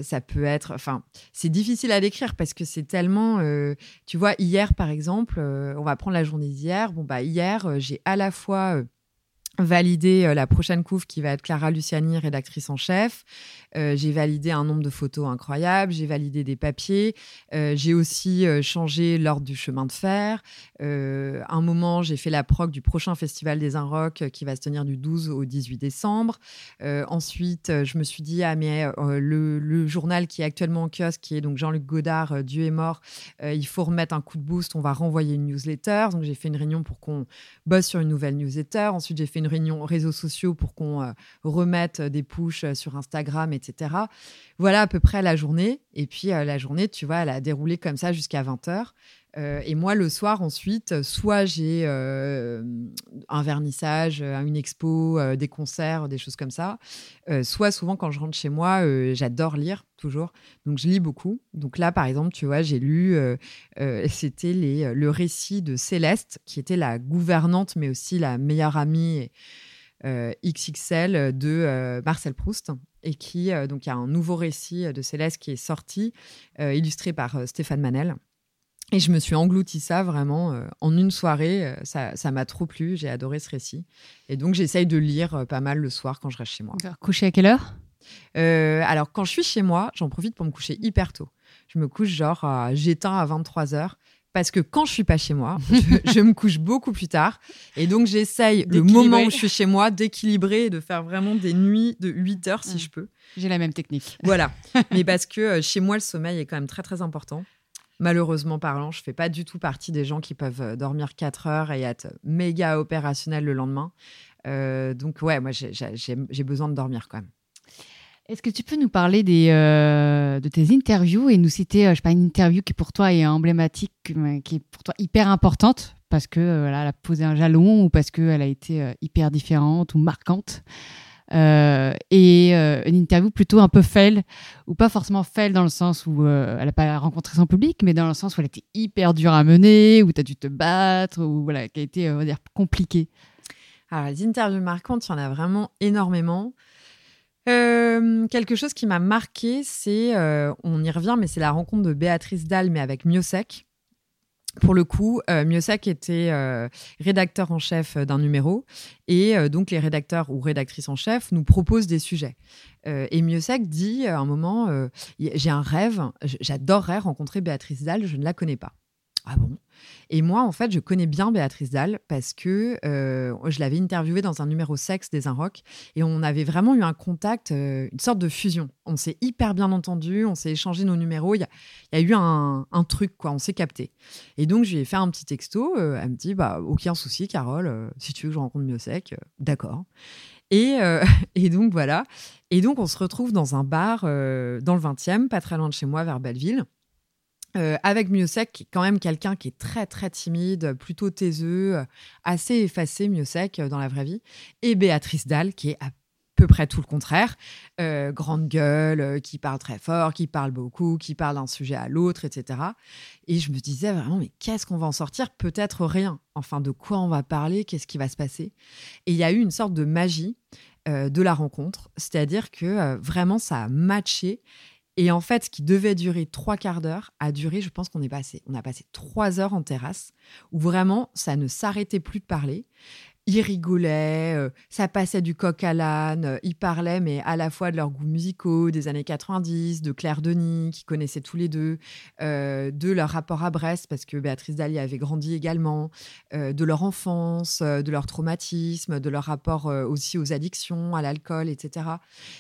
ça peut être... Enfin c'est difficile à décrire parce que c'est tellement. Euh, tu vois, hier, par exemple, euh, on va prendre la journée d'hier. Bon, bah, hier, euh, j'ai à la fois validé euh, la prochaine couve qui va être Clara Luciani, rédactrice en chef. Euh, j'ai validé un nombre de photos incroyables, j'ai validé des papiers, euh, j'ai aussi changé l'ordre du chemin de fer. un moment, j'ai fait la proc du prochain festival des Inrocks qui va se tenir du 12 au 18 décembre. ensuite, je me suis dit, ah mais le, journal qui est actuellement en kiosque, qui est donc Jean-Luc Godard, Dieu est mort, il faut remettre un coup de boost, on va renvoyer une newsletter. Donc j'ai fait une réunion pour qu'on bosse sur une nouvelle newsletter. Ensuite, j'ai fait une réunion réseaux sociaux pour qu'on euh, remette des pushs euh, sur Instagram, etc. Voilà à peu près la journée. Et puis euh, la journée, tu vois, elle a déroulé comme ça jusqu'à 20h. Et moi, le soir, ensuite, soit j'ai un vernissage, une expo, des concerts, des choses comme ça. soit souvent, quand je rentre chez moi, j'adore lire, toujours. Donc, je lis beaucoup. Donc là, par exemple, tu vois, j'ai lu, c'était le récit de Céleste, qui était la gouvernante, mais aussi la meilleure amie. XXL de Marcel Proust et qui donc il y a un nouveau récit de Céleste qui est sorti illustré par Stéphane Manel et je me suis englouti ça vraiment en une soirée. ça m'a trop plu. J'ai adoré ce récit. Et donc, j'essaye de lire pas mal le soir quand je reste chez moi. Coucher à quelle heure? Alors, quand je suis chez moi, j'en profite pour me coucher hyper tôt. Je me couche genre, j'éteins à 23 heures parce que quand je suis pas chez moi, je, me couche beaucoup plus tard. Et donc, j'essaye, le moment où je suis chez moi, d'équilibrer et de faire vraiment des nuits de 8 heures si mmh. je peux. J'ai la même technique. Voilà. Mais parce que chez moi, le sommeil est quand même très, très important malheureusement parlant, je fais pas du tout partie des gens qui peuvent euh, dormir 4 heures et être méga opérationnel le lendemain. Euh, donc ouais, moi j'ai besoin de dormir quand même. Est-ce que tu peux nous parler des, euh, de tes interviews et nous citer, je sais pas, une interview qui pour toi est emblématique, qui est pour toi hyper importante parce que elle a posé un jalon ou parce qu'elle a été hyper différente ou marquante? Euh, et euh, une interview plutôt un peu fail, ou pas forcément fail dans le sens où euh, elle n'a pas rencontré son public, mais dans le sens où elle était hyper dure à mener, où tu as dû te battre, ou voilà, qui a été, on va dire, compliquée. Alors, les interviews marquantes, il y en a vraiment énormément. quelque chose qui m'a marqué, c'est, on y revient, mais c'est la rencontre de Béatrice Dalle, mais avec Miosek pour le coup, euh, était euh, rédacteur en chef d'un numéro et euh, donc les rédacteurs ou rédactrices en chef nous proposent des sujets. Euh, et Miossec dit à un moment J'ai un rêve, j'adorerais rencontrer Béatrice Dalle, je ne la connais pas. Ah bon? Et moi, en fait, je connais bien Béatrice Dalle parce que euh, je l'avais interviewée dans un numéro sexe des Inrocks et on avait vraiment eu un contact, euh, une sorte de fusion. On s'est hyper bien entendu, on s'est échangé nos numéros. Il y, a, eu un, truc, quoi, on s'est capté. Et donc, je lui ai fait un petit texto. Euh, elle me dit bah, Aucun souci, Carole, si tu veux que je rencontre Miosec, d'accord. Et, et, donc, voilà. Et donc, on se retrouve dans un bar dans le 20e, pas très loin de chez moi, vers Belleville. Euh, avec Miosek, qui est quand même quelqu'un qui est très très timide, plutôt taiseux, euh, assez effacé, Miosek, dans la vraie vie, et Béatrice Dalle, qui est à peu près tout le contraire, grande gueule, qui parle très fort, qui parle beaucoup, qui parle d'un sujet à l'autre, etc. Et je me disais vraiment, mais qu'est-ce qu'on va en sortir? Peut-être rien. Enfin, de quoi on va parler? Qu'est-ce qui va se passer? Et il y a eu une sorte de magie de la rencontre, c'est-à-dire que vraiment ça a matché et en fait, ce qui devait durer trois quarts d'heure a duré, je pense qu'on est passé. On a passé trois heures en terrasse où vraiment ça ne s'arrêtait plus de parler. Ils rigolaient, euh, ça passait du coq à l'âne, euh, ils parlaient, mais à la fois de leurs goûts musicaux des années 90, de Claire Denis, qui connaissaient tous les deux, euh, de leur rapport à Brest, parce que Béatrice Daly avait grandi également, de leur enfance, de leur traumatisme, de leur rapport aussi aux addictions, à l'alcool, etc.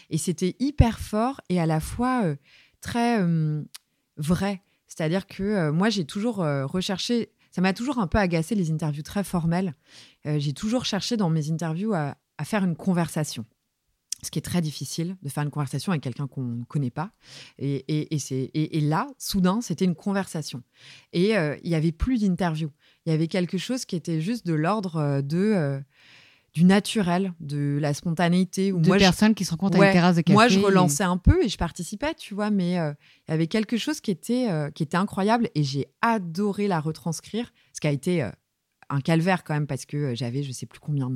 Et c'était hyper fort et à la fois très vrai. C'est-à-dire que moi, j'ai toujours recherché ça m'a toujours un peu agacé les interviews très formelles. Euh, j'ai toujours cherché dans mes interviews à, faire une conversation ce qui est très difficile de faire une conversation avec quelqu'un qu'on ne connaît pas. Et, là, soudain, c'était une conversation. Et euh, il n'y avait plus d'interview. Il y avait quelque chose qui était juste de l'ordre euh, de du naturel, de la spontanéité. Ou de moi, personnes qui se rencontrent à une terrasse de café. Moi, je relançais un peu et je participais, tu vois, mais euh, il y avait quelque chose qui était, euh, qui était incroyable et j'ai adoré la retranscrire, ce qui a été euh, un calvaire quand même parce que j'avais je sais plus combien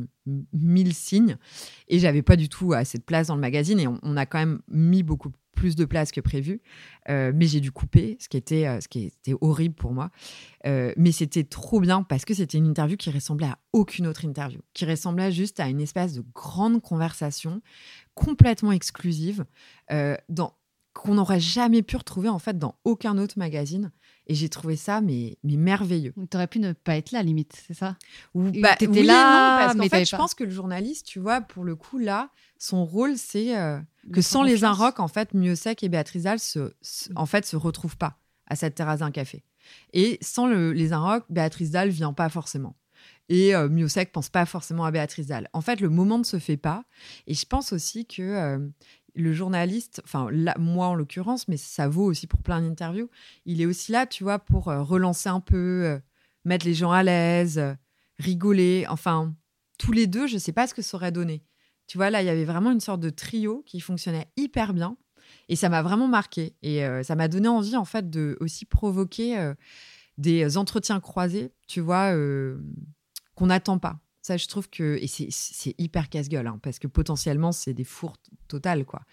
mille signes et j'avais pas du tout assez de place dans le magazine et on, a quand même mis beaucoup plus de place que prévu euh, mais j'ai dû couper ce qui était euh, ce qui était horrible pour moi euh, mais c'était trop bien parce que c'était une interview qui ressemblait à aucune autre interview qui ressemblait juste à une espèce de grande conversation complètement exclusive qu'on n'aurait jamais pu retrouver en fait dans aucun autre magazine. Et j'ai trouvé ça mais, mais merveilleux. Tu aurais pu ne pas être là, limite, c'est ça? Ou bah, étais là, non, parce qu'en fait, je pense que le journaliste, tu vois, pour le coup, là, son rôle, c'est euh, que sans les Inrocks, en fait, Miossec et Béatrice Dalle se, en fait, se retrouvent pas à cette terrasse d'un café. Et sans le, les Inrocks, Béatrice Dalle vient pas forcément. Et euh, Miossec pense pas forcément à Béatrice Dalle. En fait, le moment ne se fait pas. Et je pense aussi que euh, le journaliste, enfin moi en l'occurrence, mais ça vaut aussi pour plein d'interviews, il est aussi là, tu vois, pour euh, relancer un peu, euh, mettre les gens à l'aise, euh, rigoler. Enfin, tous les deux, je ne sais pas ce que ça aurait donné. Tu vois, là, il y avait vraiment une sorte de trio qui fonctionnait hyper bien. Et ça m'a vraiment marqué. Et ça m'a donné envie, en fait, de aussi provoquer des entretiens croisés, tu vois, qu'on n'attend pas. Ça, je trouve que. Et c'est hyper casse-gueule, hein, parce que potentiellement, c'est des fours totales, quoi.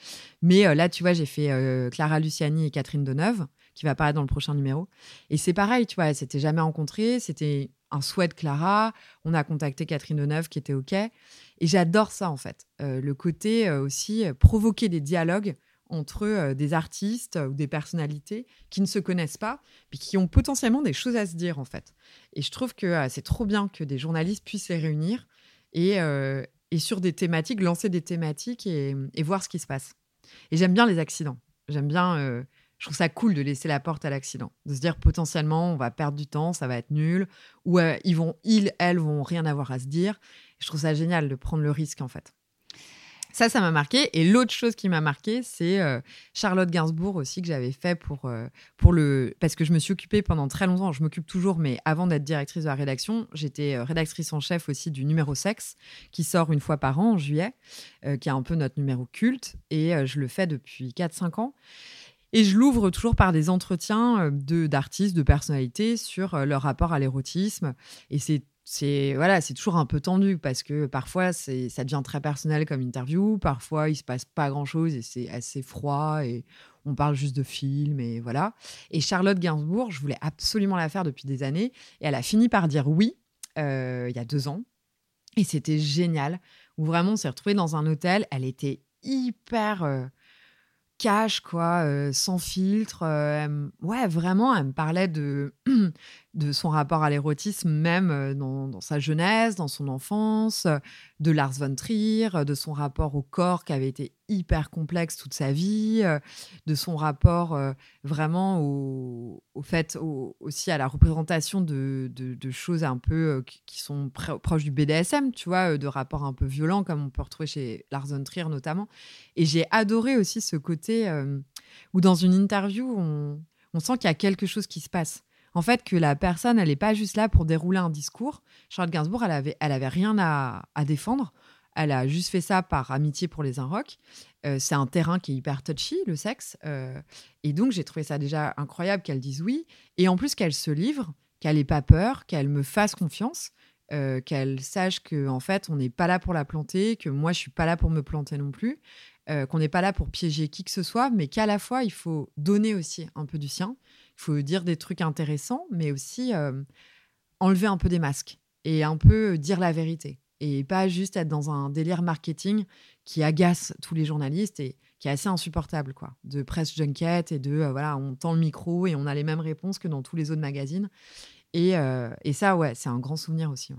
Mais euh, là, tu vois, j'ai fait euh, Clara Luciani et Catherine Deneuve, qui va apparaître dans le prochain numéro. Et c'est pareil, tu vois, elles s'étaient jamais rencontrées. C'était un souhait de Clara. On a contacté Catherine Deneuve, qui était OK. Et j'adore ça, en fait. Euh, le côté aussi provoquer des dialogues entre euh, des artistes ou des personnalités qui ne se connaissent pas, puis qui ont potentiellement des choses à se dire en fait. Et je trouve que euh, c'est trop bien que des journalistes puissent les réunir et, euh, et sur des thématiques, lancer des thématiques et, voir ce qui se passe. Et j'aime bien les accidents. J'aime bien. je trouve ça cool de laisser la porte à l'accident, de se dire potentiellement on va perdre du temps, ça va être nul, ou ils vont, ils, elles vont rien avoir à se dire. Je trouve ça génial de prendre le risque en fait. Ça, ça m'a marqué. Et l'autre chose qui m'a marqué, c'est euh, Charlotte Gainsbourg aussi que j'avais fait pour, euh, pour le. Parce que je me suis occupée pendant très longtemps, je m'occupe toujours, mais avant d'être directrice de la rédaction, j'étais euh, rédactrice en chef aussi du numéro Sexe, qui sort une fois par an en juillet, qui est un peu notre numéro culte. Et je le fais depuis 4-5 ans. Et je l'ouvre toujours par des entretiens de d'artistes, de personnalités sur leur rapport à l'érotisme. Et c'est c'est voilà, c'est toujours un peu tendu parce que parfois c'est ça devient très personnel comme interview, parfois il se passe pas grand chose et c'est assez froid et on parle juste de films et voilà. Et Charlotte Gainsbourg, je voulais absolument la faire depuis des années et elle a fini par dire oui euh, il y a deux ans et c'était génial. Où vraiment on s'est retrouvé dans un hôtel, elle était hyper euh, cash, quoi, euh, sans filtre. Euh, ouais, vraiment, elle me parlait de, de son rapport à l'érotisme, même euh, dans, sa jeunesse, dans son enfance, de Lars von Trier, de son rapport au corps qui avait été hyper complexe toute sa vie, de son rapport vraiment au, fait aussi à la représentation de, de, choses un peu qui sont proches du BDSM, tu vois, de rapports un peu violents comme on peut retrouver chez Lars von Trier notamment. Et j'ai adoré aussi ce côté où dans une interview, on sent qu'il y a quelque chose qui se passe. En fait, que la personne, elle n'est pas juste là pour dérouler un discours. Charlotte Gainsbourg, elle avait, elle avait rien à, défendre. Elle a juste fait ça par amitié pour les Inrocks. Euh, c'est un terrain qui est hyper touchy, le sexe. Euh, et donc, j'ai trouvé ça déjà incroyable qu'elle dise oui. Et en plus, qu'elle se livre, qu'elle n'ait pas peur, qu'elle me fasse confiance, euh, qu'elle sache que en fait, on n'est pas là pour la planter, que moi, je suis pas là pour me planter non plus, qu'on n'est pas là pour piéger qui que ce soit, mais qu'à la fois, il faut donner aussi un peu du sien. Il faut dire des trucs intéressants, mais aussi enlever un peu des masques et un peu dire la vérité. Et pas juste être dans un délire marketing qui agace tous les journalistes et qui est assez insupportable quoi. De presse junket et de euh, voilà on tend le micro et on a les mêmes réponses que dans tous les autres magazines. Et, euh, et ça ouais c'est un grand souvenir aussi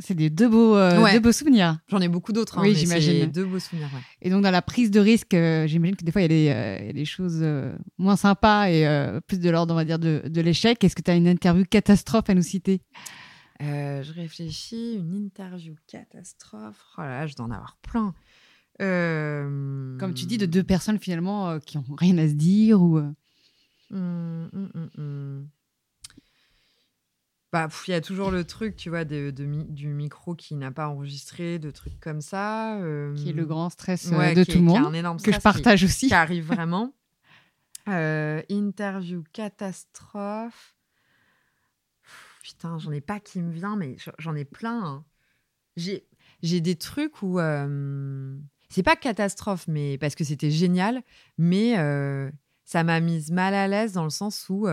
C'est des deux beaux, euh, deux beaux souvenirs. J'en ai beaucoup d'autres. Hein, oui, j'imagine. Deux beaux souvenirs. Et donc, dans la prise de risque, j'imagine que des fois, il y a des, choses moins sympas et plus de l'ordre, on va dire, de, de l'échec. Est-ce que tu as une interview catastrophe à nous citer? Euh, je réfléchis, une interview catastrophe? Oh là, là je dois en avoir plein. Euh, Comme tu dis, de deux personnes finalement euh, qui n'ont rien à se dire ou. Hum, hum, hum, bah, il y a toujours le truc, tu vois, de, du micro qui n'a pas enregistré, de trucs comme ça. Qui est le grand stress de tout le monde. que je partage aussi. Qui arrive vraiment. interview catastrophe. Putain, j'en ai pas qui me vient, mais j'en ai plein. Hein. J'ai des trucs où. Euh, c'est pas catastrophe, mais parce que c'était génial, mais euh, ça m'a mise mal à l'aise dans le sens où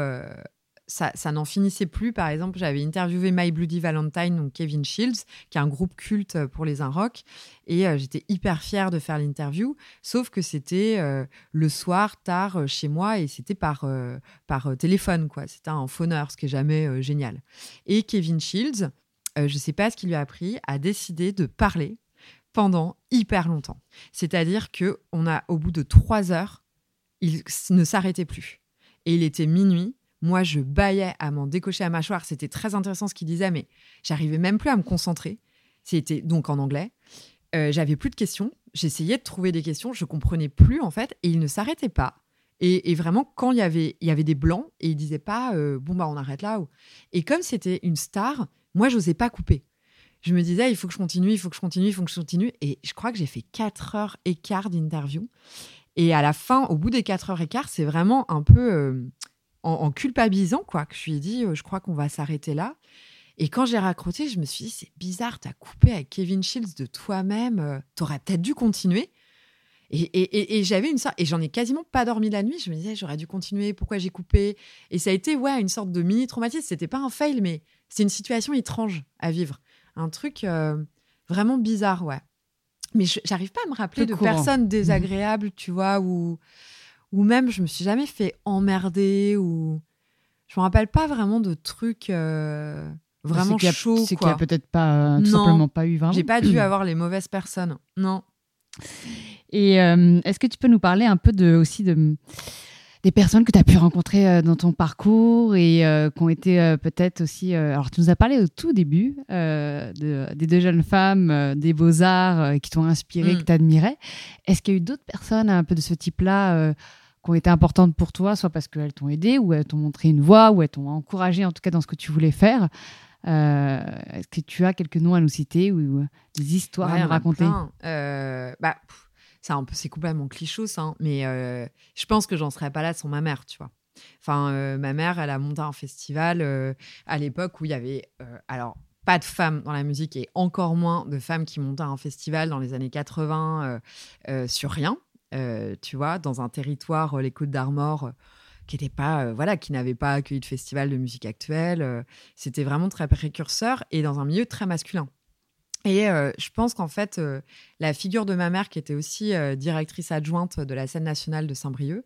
euh, ça, n'en finissait plus. Par exemple, j'avais interviewé My Bloody Valentine, donc Kevin Shields, qui est un groupe culte pour les rock et euh, j'étais hyper fière de faire l'interview. Sauf que c'était euh, le soir, tard, euh, chez moi, et c'était par, par téléphone, quoi. C'était un phoneur, ce qui est jamais génial. Et Kevin Shields, je sais pas ce qu'il lui a appris, a décidé de parler pendant hyper longtemps. C'est-à-dire que on a, au bout de trois heures, il ne s'arrêtait plus. Et il était minuit moi, je baillais à m'en décocher à mâchoire. C'était très intéressant ce qu'il disait, mais j'arrivais même plus à me concentrer. C'était donc en anglais. Euh, j'avais plus de questions. J'essayais de trouver des questions. Je comprenais plus, en fait. Et il ne s'arrêtait pas. Et, vraiment, quand il y avait, des blancs, et il disait pas, euh, bon, bah, on arrête là. Et comme c'était une star, moi, j'osais pas couper. Je me disais, il faut que je continue, il faut que je continue, il faut que je continue. Et je crois que j'ai fait 4 heures et quart d'interview. Et à la fin, au bout des 4 heures et quart, c'est vraiment un peu. Euh, en, culpabilisant, quoi, que je lui ai dit, euh, je crois qu'on va s'arrêter là. Et quand j'ai raccroché, je me suis dit, c'est bizarre, t'as coupé avec Kevin Shields de toi-même, euh, t'aurais peut-être dû continuer. Et, j'avais une sorte, et j'en ai quasiment pas dormi la nuit. Je me disais, j'aurais dû continuer, pourquoi j'ai coupé? Et ça a été, ouais, une sorte de mini traumatisme. C'était pas un fail, mais c'est une situation étrange à vivre. Un truc euh, vraiment bizarre, ouais. Mais j'arrive pas à me rappeler de personnes désagréables, tu vois, ou ou même je me suis jamais fait emmerder ou je me rappelle pas vraiment de trucs euh, vraiment chauds c'est qu'il y a peut-être pas euh, tout simplement pas eu vraiment. J'ai pas dû avoir les mauvaises personnes. Non. Et euh, est-ce que tu peux nous parler un peu de aussi de des personnes que tu as pu rencontrer euh, dans ton parcours et euh, qui ont été euh, peut-être aussi. alors, tu nous as parlé au tout début de, des deux jeunes femmes, des beaux-arts qui t'ont inspiré, mm. que tu admirais. Est-ce qu'il y a eu d'autres personnes un peu de ce type-là qui ont été importantes pour toi, soit parce qu'elles t'ont aidé, ou elles t'ont montré une voie, ou elles t'ont encouragé en tout cas dans ce que tu voulais faire? Est-ce que tu as quelques noms à nous citer ou, des histoires à nous raconter? bah, c'est complètement cliché, ça, hein, mais euh, je pense que j'en serais pas là sans ma mère, tu vois. Enfin, euh, ma mère, elle a monté un festival euh, à l'époque où il y avait, alors, pas de femmes dans la musique et encore moins de femmes qui montaient un festival dans les années 80 sur rien, tu vois, dans un territoire, les Côtes d'Armor qui n'était pas voilà qui n'avait pas accueilli de festival de musique actuelle c'était vraiment très précurseur et dans un milieu très masculin et euh, je pense qu'en fait, euh, la figure de ma mère, qui était aussi euh, directrice adjointe de la scène nationale de Saint-Brieuc,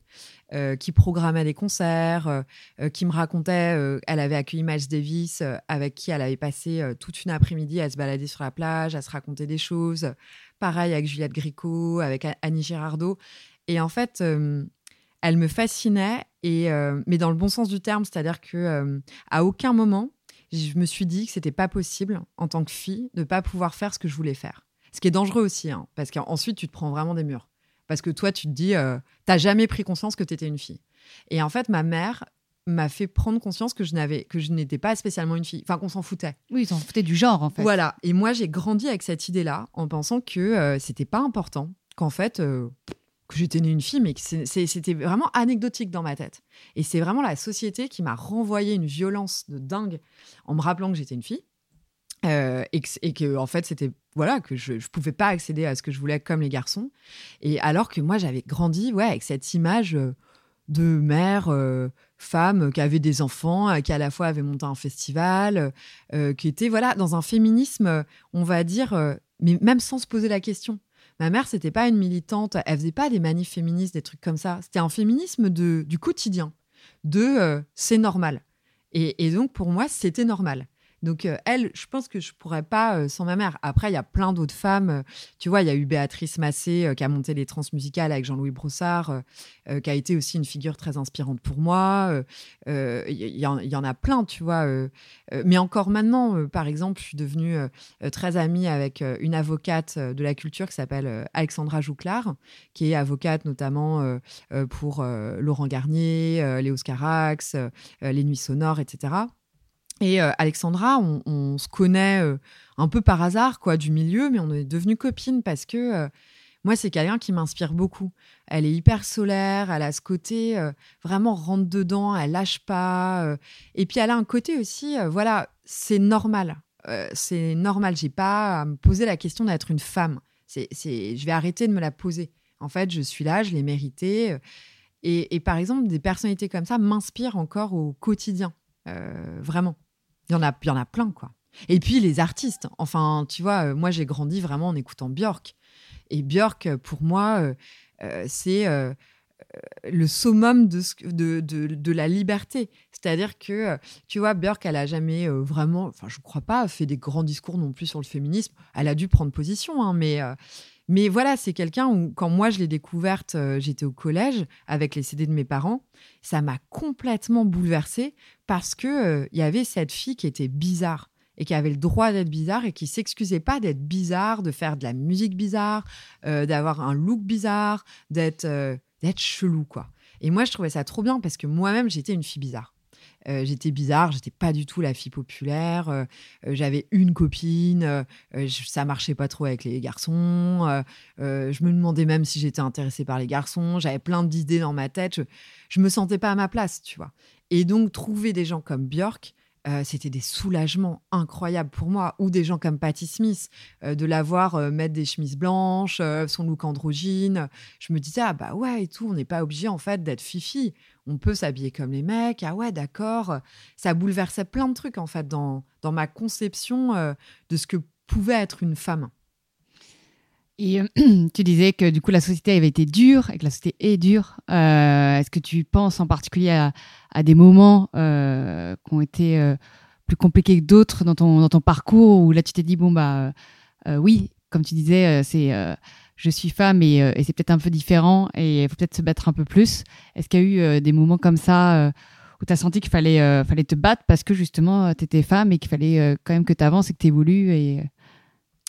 qui programmait des concerts, qui me racontait, elle avait accueilli Miles Davis, avec qui elle avait passé toute une après-midi à se balader sur la plage, à se raconter des choses. Pareil avec Juliette Gricot, avec Annie Girardot. Et en fait, elle me fascinait, et, mais dans le bon sens du terme, c'est-à-dire que à aucun moment je me suis dit que c'était pas possible en tant que fille de pas pouvoir faire ce que je voulais faire. Ce qui est dangereux aussi, hein, parce qu'ensuite tu te prends vraiment des murs. Parce que toi, tu te dis, euh, t'as jamais pris conscience que tu étais une fille. Et en fait, ma mère m'a fait prendre conscience que je n'avais que je n'étais pas spécialement une fille, enfin qu'on s'en foutait. Oui, ils s'en foutaient du genre en fait. Voilà. Et moi, j'ai grandi avec cette idée-là en pensant que euh, c'était pas important, qu'en fait euh, que j'étais née une fille, mais c'était vraiment anecdotique dans ma tête. Et c'est vraiment la société qui m'a renvoyé une violence de dingue en me rappelant que j'étais une fille. Euh, et, que, en fait c'était voilà que je, je pouvais pas accéder à ce que je voulais comme les garçons et alors que moi j'avais grandi ouais avec cette image de mère femme qui avait des enfants, euh, qui à la fois avait monté un festival, euh, euh, qui était voilà dans un féminisme, on va dire, mais même sans se poser la question. Ma mère, c'était pas une militante, elle faisait pas des manifs féministes, des trucs comme ça. C'était un féminisme de, du quotidien, de c'est normal. et, donc pour moi, c'était normal. Donc, euh, elle, je pense que je pourrais pas euh, sans ma mère. Après, il y a plein d'autres femmes. Euh, tu vois, il y a eu Béatrice Massé qui a monté les transmusicales avec Jean-Louis Brossard, qui a été aussi une figure très inspirante pour moi. Il y, en a plein, tu vois. mais encore maintenant, par exemple, je suis devenue très amie avec une avocate de la culture qui s'appelle Alexandra Jouclard, qui est avocate notamment pour Laurent Garnier, Léo Scarax, Les Nuits Sonores, etc. Et euh, Alexandra, on, se connaît euh, un peu par hasard, quoi, du milieu, mais on est devenues copines parce que euh, moi, c'est quelqu'un qui m'inspire beaucoup. Elle est hyper solaire, elle a ce côté vraiment rentre dedans, elle lâche pas. et puis elle a un côté aussi, voilà, c'est normal. c'est normal. J'ai pas à me poser la question d'être une femme. C'est, je vais arrêter de me la poser. En fait, je suis là, je l'ai mérité. Et, et, par exemple, des personnalités comme ça m'inspirent encore au quotidien, vraiment. Il y en a, il y en a plein, quoi. Et puis les artistes. Enfin, tu vois, euh, moi j'ai grandi vraiment en écoutant Björk. Et Björk, euh, pour moi, euh, c'est le summum de, de, de, la liberté. C'est-à-dire que, tu vois, Björk, elle a jamais vraiment, enfin, je crois pas, fait des grands discours non plus sur le féminisme. Elle a dû prendre position, hein, mais mais voilà, c'est quelqu'un où, quand moi je l'ai découverte, euh, j'étais au collège avec les CD de mes parents, ça m'a complètement bouleversée parce que euh, il y avait cette fille qui était bizarre et qui avait le droit d'être bizarre et qui s'excusait pas d'être bizarre, de faire de la musique bizarre, euh, d'avoir un look bizarre, d'être d'être chelou quoi. Et moi je trouvais ça trop bien parce que moi-même j'étais une fille bizarre. Euh, j'étais bizarre, j'étais pas du tout la fille populaire. Euh, euh, j'avais une copine, ça marchait pas trop avec les garçons. je me demandais même si j'étais intéressée par les garçons. J'avais plein d'idées dans ma tête. Je, je me sentais pas à ma place, tu vois. Et donc trouver des gens comme Björk, euh, c'était des soulagements incroyables pour moi. Ou des gens comme Patti Smith, euh, de la voir euh, mettre des chemises blanches, son look androgyne. Je me disais, ah bah ouais, et tout, on n'est pas obligé en fait d'être fifi. On peut s'habiller comme les mecs. Ah ouais, d'accord. Ça bouleversait plein de trucs en fait dans, dans ma conception de ce que pouvait être une femme. Et tu disais que du coup la société avait été dure et que la société est dure. Euh, est-ce que tu penses en particulier à, des moments euh, qui ont été euh, plus compliqués que d'autres dans ton, dans ton parcours où là tu t'es dit bon bah oui, comme tu disais, c'est je suis femme et, et c'est peut-être un peu différent et il faut peut-être se battre un peu plus. Est-ce qu'il y a eu des moments comme ça où tu as senti qu'il fallait, fallait te battre parce que justement tu étais femme et qu'il fallait quand même que tu avances et que tu évolues et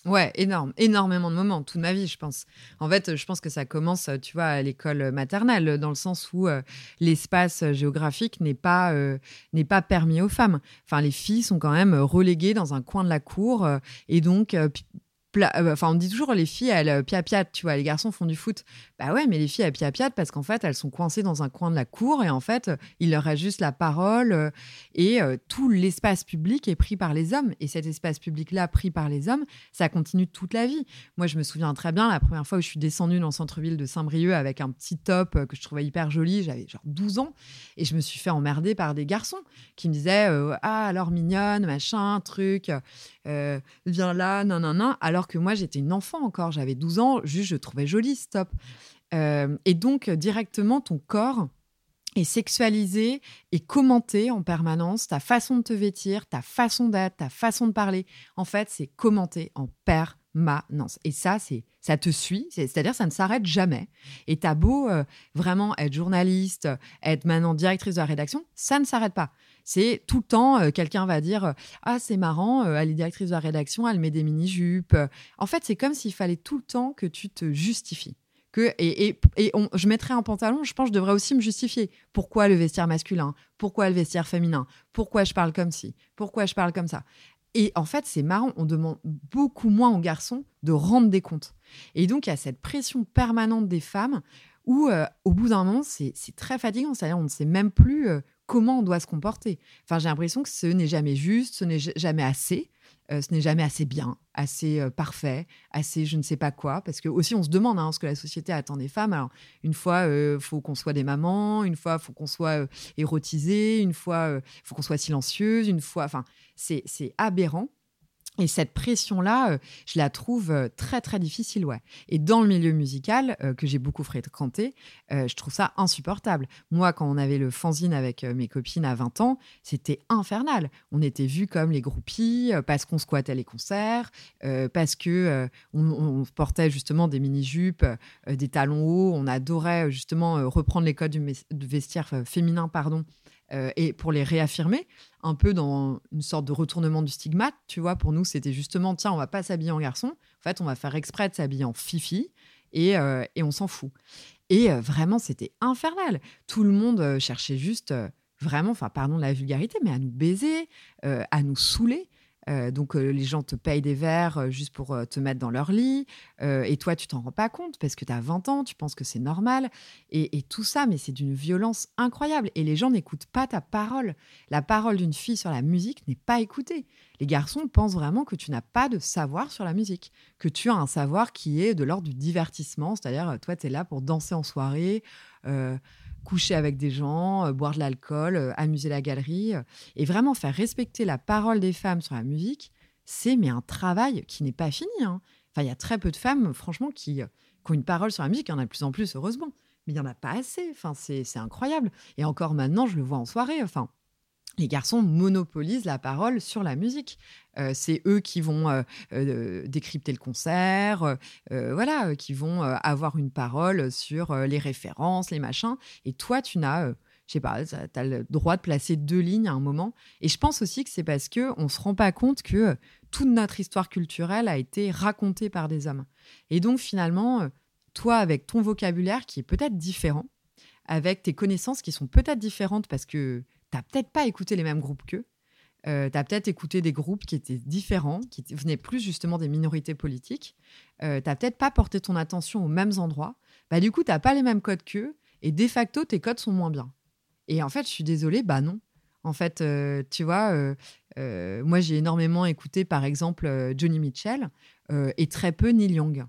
Ouais, énorme, énormément de moments, toute ma vie, je pense. En fait, je pense que ça commence, tu vois, à l'école maternelle, dans le sens où euh, l'espace géographique n'est pas euh, n'est pas permis aux femmes. Enfin, les filles sont quand même reléguées dans un coin de la cour, euh, et donc enfin, on dit toujours les filles, elles euh, pia tu vois, les garçons font du foot. Bah ouais, mais les filles, elles pia parce qu'en fait, elles sont coincées dans un coin de la cour et en fait, il leur reste juste la parole euh, et tout l'espace public est pris par les hommes. Et cet espace public-là, pris par les hommes, ça continue toute la vie. Moi, je me souviens très bien la première fois où je suis descendue dans le centre-ville de Saint-Brieuc avec un petit top que je trouvais hyper joli, j'avais genre 12 ans et je me suis fait emmerder par des garçons qui me disaient Ah, alors mignonne, machin, truc, viens là, non, non, non. Alors alors que moi, j'étais une enfant encore, j'avais 12 ans, juste je trouvais joli, stop. Euh, et donc, directement, ton corps est sexualisé et commenté en permanence. Ta façon de te vêtir, ta façon d'être, ta façon de parler, en fait, c'est commenté en permanence. Et ça, c'est ça te suit, c'est-à-dire ça ne s'arrête jamais. Et t'as beau euh, vraiment être journaliste, être maintenant directrice de la rédaction, ça ne s'arrête pas. C'est tout le temps, euh, quelqu'un va dire euh, Ah, c'est marrant, euh, elle est directrice de la rédaction, elle met des mini-jupes. En fait, c'est comme s'il fallait tout le temps que tu te justifies, que et, et, et je mettrais un pantalon, je pense que je devrais aussi me justifier. Pourquoi le vestiaire masculin? Pourquoi le vestiaire féminin? Pourquoi je parle comme ci? Pourquoi je parle comme ça? Et en fait, c'est marrant, on demande beaucoup moins aux garçons de rendre des comptes. Et donc, il y a cette pression permanente des femmes où, euh, au bout d'un moment, c'est très fatigant. C'est-à-dire, on ne sait même plus euh, comment on doit se comporter. Enfin, j'ai l'impression que ce n'est jamais juste, ce n'est jamais assez. Euh, ce n'est jamais assez bien, assez parfait, assez je ne sais pas quoi. Parce que aussi, on se demande hein, ce que la société attend des femmes. Alors, une fois, il faut qu'on soit des mamans, une fois, il faut qu'on soit érotisé, une fois, il faut qu'on soit silencieuse, une fois. Enfin, c'est aberrant. Et cette pression-là, euh, je la trouve euh, très, très difficile, ouais. Et dans le milieu musical, euh, que j'ai beaucoup fréquenté, je trouve ça insupportable. Moi, quand on avait le fanzine avec mes copines à 20 ans, c'était infernal. On était vus comme les groupies parce qu'on squattait les concerts, parce que on, portait justement des mini-jupes, des talons hauts. On adorait justement reprendre les codes du vestiaire féminin, pardon, euh, et pour les réaffirmer, un peu dans une sorte de retournement du stigmate, tu vois, pour nous, c'était justement, tiens, on va pas s'habiller en garçon, en fait, on va faire exprès de s'habiller en fifi, et, euh, et on s'en fout. Et euh, vraiment, c'était infernal. Tout le monde cherchait juste, vraiment, enfin, pardon la vulgarité, mais à nous baiser, à nous saouler. Euh, donc euh, les gens te payent des verres euh, juste pour te mettre dans leur lit. et toi, tu t'en rends pas compte parce que tu as 20 ans, tu penses que c'est normal. Et, tout ça, mais c'est d'une violence incroyable. Et les gens n'écoutent pas ta parole. La parole d'une fille sur la musique n'est pas écoutée. Les garçons pensent vraiment que tu n'as pas de savoir sur la musique, que tu as un savoir qui est de l'ordre du divertissement. C'est-à-dire, toi, tu es là pour danser en soirée coucher avec des gens, euh, boire de l'alcool, euh, amuser la galerie. Euh, et vraiment faire respecter la parole des femmes sur la musique, c'est mais un travail qui n'est pas fini. Hein. Enfin, il y a très peu de femmes, franchement, qui, ont une parole sur la musique. Il y en a de plus en plus, heureusement. Mais il n'y en a pas assez. Enfin, c'est incroyable. Et encore maintenant, je le vois en soirée. Enfin, les garçons monopolisent la parole sur la musique. Euh, c'est eux qui vont euh, euh, décrypter le concert, voilà, qui vont avoir une parole sur les références, les machins. Et toi, tu n'as, je sais pas, tu as le droit de placer deux lignes à un moment. Et je pense aussi que c'est parce que on se rend pas compte que toute notre histoire culturelle a été racontée par des hommes. Et donc finalement, toi, avec ton vocabulaire qui est peut-être différent, avec tes connaissances qui sont peut-être différentes parce que t'as peut-être pas écouté les mêmes groupes qu'eux. Euh, tu as peut-être écouté des groupes qui étaient différents, qui venaient plus justement des minorités politiques. Euh, tu peut-être pas porté ton attention aux mêmes endroits. Bah, du coup, tu pas les mêmes codes qu'eux. Et de facto, tes codes sont moins bien. Et en fait, je suis désolée, bah non. En fait, euh, tu vois, euh, moi, j'ai énormément écouté, par exemple, Johnny Mitchell et très peu Neil Young.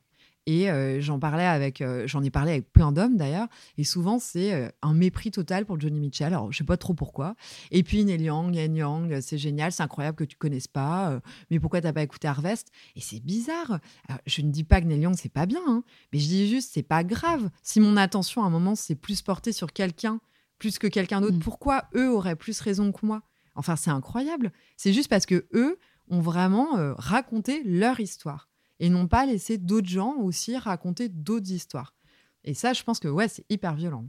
Et euh, j'en parlais avec, euh, j'en ai parlé avec plein d'hommes d'ailleurs. Et souvent, c'est euh, un mépris total pour Johnny Mitchell. Alors, je sais pas trop pourquoi. Et puis, Neil Young, Yen Young, c'est génial, c'est incroyable que tu connaisses pas. mais pourquoi t'as pas écouté Harvest? Et c'est bizarre. je ne dis pas que Neil Young, c'est pas bien. Hein, mais je dis juste, c'est pas grave. Si mon attention, à un moment, c'est plus porté sur quelqu'un plus que quelqu'un d'autre, mm. pourquoi eux auraient plus raison que moi? Enfin, c'est incroyable. C'est juste parce que eux ont vraiment raconté leur histoire et non pas laisser d'autres gens aussi raconter d'autres histoires. Et ça, je pense que ouais, c'est hyper violent.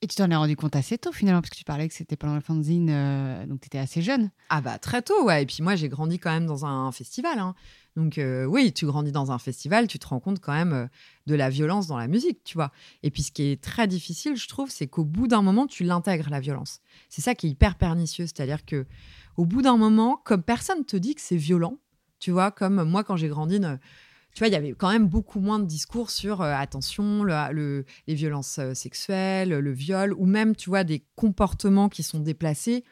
Et tu t'en es rendu compte assez tôt finalement, parce que tu parlais que c'était pendant la fanzine, euh, donc tu étais assez jeune. Ah bah très tôt, ouais. Et puis moi, j'ai grandi quand même dans un festival. Hein. Donc euh, oui, tu grandis dans un festival, tu te rends compte quand même euh, de la violence dans la musique, tu vois. Et puis ce qui est très difficile, je trouve, c'est qu'au bout d'un moment, tu l'intègres, la violence. C'est ça qui est hyper pernicieux. C'est-à-dire que au bout d'un moment, comme personne te dit que c'est violent, tu vois, comme moi, quand j'ai grandi, tu vois, il y avait quand même beaucoup moins de discours sur euh, attention, le, les violences euh, sexuelles, le viol, ou même, tu vois, des comportements qui sont déplacés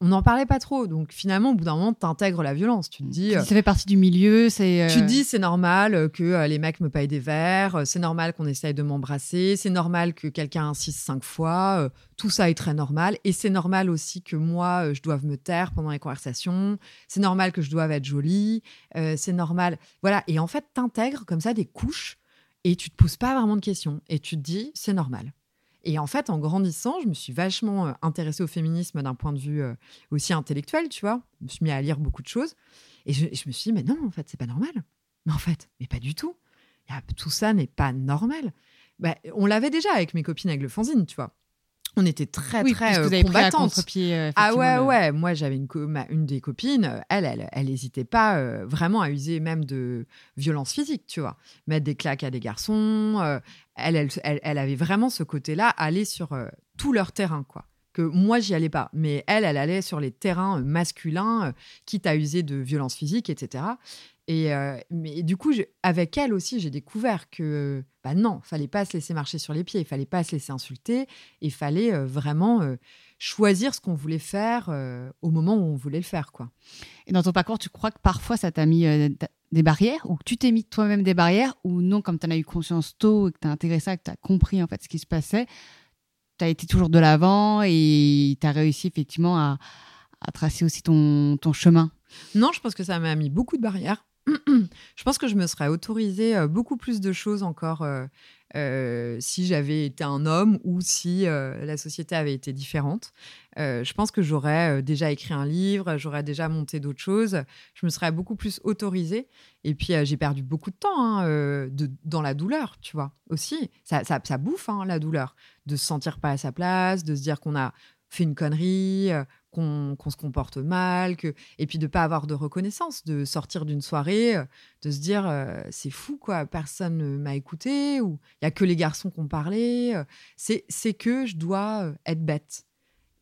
on n'en parlait pas trop. Donc finalement, au bout d'un moment, tu intègres la violence. Tu te dis. ça fait partie du milieu. c'est. Tu te dis, c'est normal que euh, les mecs me payent des verres. C'est normal qu'on essaye de m'embrasser. C'est normal que quelqu'un insiste cinq fois. Euh, tout ça est très normal. Et c'est normal aussi que moi, euh, je doive me taire pendant les conversations. C'est normal que je doive être jolie. c'est normal. Voilà. Et en fait, tu intègres comme ça des couches et tu te poses pas vraiment de questions. Et tu te dis, c'est normal. Et en fait, en grandissant, je me suis vachement euh, intéressée au féminisme d'un point de vue euh, aussi intellectuel, tu vois. Je me suis mis à lire beaucoup de choses. Et je, me suis dit, mais non, en fait, c'est pas normal. Mais en fait, mais pas du tout. tout ça n'est pas normal. Bah, on l'avait déjà avec mes copines avec le fanzine, tu vois. On était très Oui, très euh, combattantes. euh, Ah ouais, le- ouais. Moi, j'avais une, ma- une des copines, euh, elle, elle, elle hésitait pas euh, vraiment à user même de violence physique, tu vois. Mettre des claques à des garçons. euh, elle, elle, elle, elle avait vraiment ce côté-là, aller sur tout leur terrain, quoi. Que moi, j'y allais pas. Mais elle, elle allait sur les terrains masculins, quitte à user de violence physique, etc. Et euh, mais du coup, je- avec elle aussi, j'ai découvert que bah non, fallait pas se laisser marcher sur les pieds, il fallait pas se laisser insulter, il fallait euh, vraiment euh, choisir ce qu'on voulait faire au moment où on voulait le faire, quoi. Et dans ton parcours, tu crois que parfois ça t'a mis des barrières ou que tu t'es mis toi-même des barrières ou non, comme tu en as eu conscience tôt et que tu as intégré ça, que tu as compris en fait ce qui se passait, tu as été toujours de l'avant et tu as réussi effectivement à, à tracer aussi ton, ton chemin? Non, je pense que ça m'a mis beaucoup de barrières. Je pense que je me serais autorisé euh, beaucoup plus de choses encore euh, euh, si j'avais été un homme ou si la société avait été différente. Je pense que j'aurais déjà écrit un livre, j'aurais déjà monté d'autres choses. Je me serais beaucoup plus autorisée. Et puis, j'ai perdu beaucoup de temps hein, dans la douleur, tu vois, aussi. Ça, bouffe, hein, la douleur. De se sentir pas à sa place, de se dire qu'on a fait une connerie, qu'on qu'on se comporte mal, que et puis de pas avoir de reconnaissance, de sortir d'une soirée, euh, de se dire euh, c'est fou quoi, personne ne m'a écouté ou il y a que les garçons qui ont parlé. euh, c'est c'est que je dois être bête.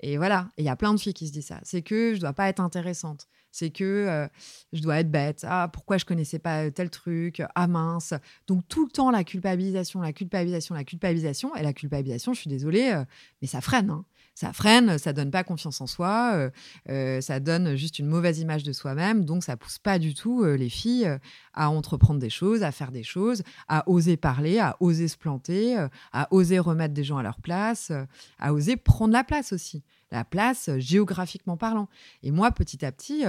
Et voilà, il y a plein de filles qui se disent ça. C'est que je dois pas être intéressante. C'est que je dois être bête. Ah, pourquoi je connaissais pas tel truc? Ah mince. Donc tout le temps la culpabilisation, la culpabilisation, la culpabilisation. Et la culpabilisation, je suis désolée, mais ça freine. hein. Ça freine, ça donne pas confiance en soi, euh, euh, ça donne juste une mauvaise image de soi-même. Donc ça pousse pas du tout euh, les filles à entreprendre des choses, à faire des choses, à oser parler, à oser se planter, à oser remettre des gens à leur place, à oser prendre la place aussi. La place géographiquement parlant. Et moi, petit à petit,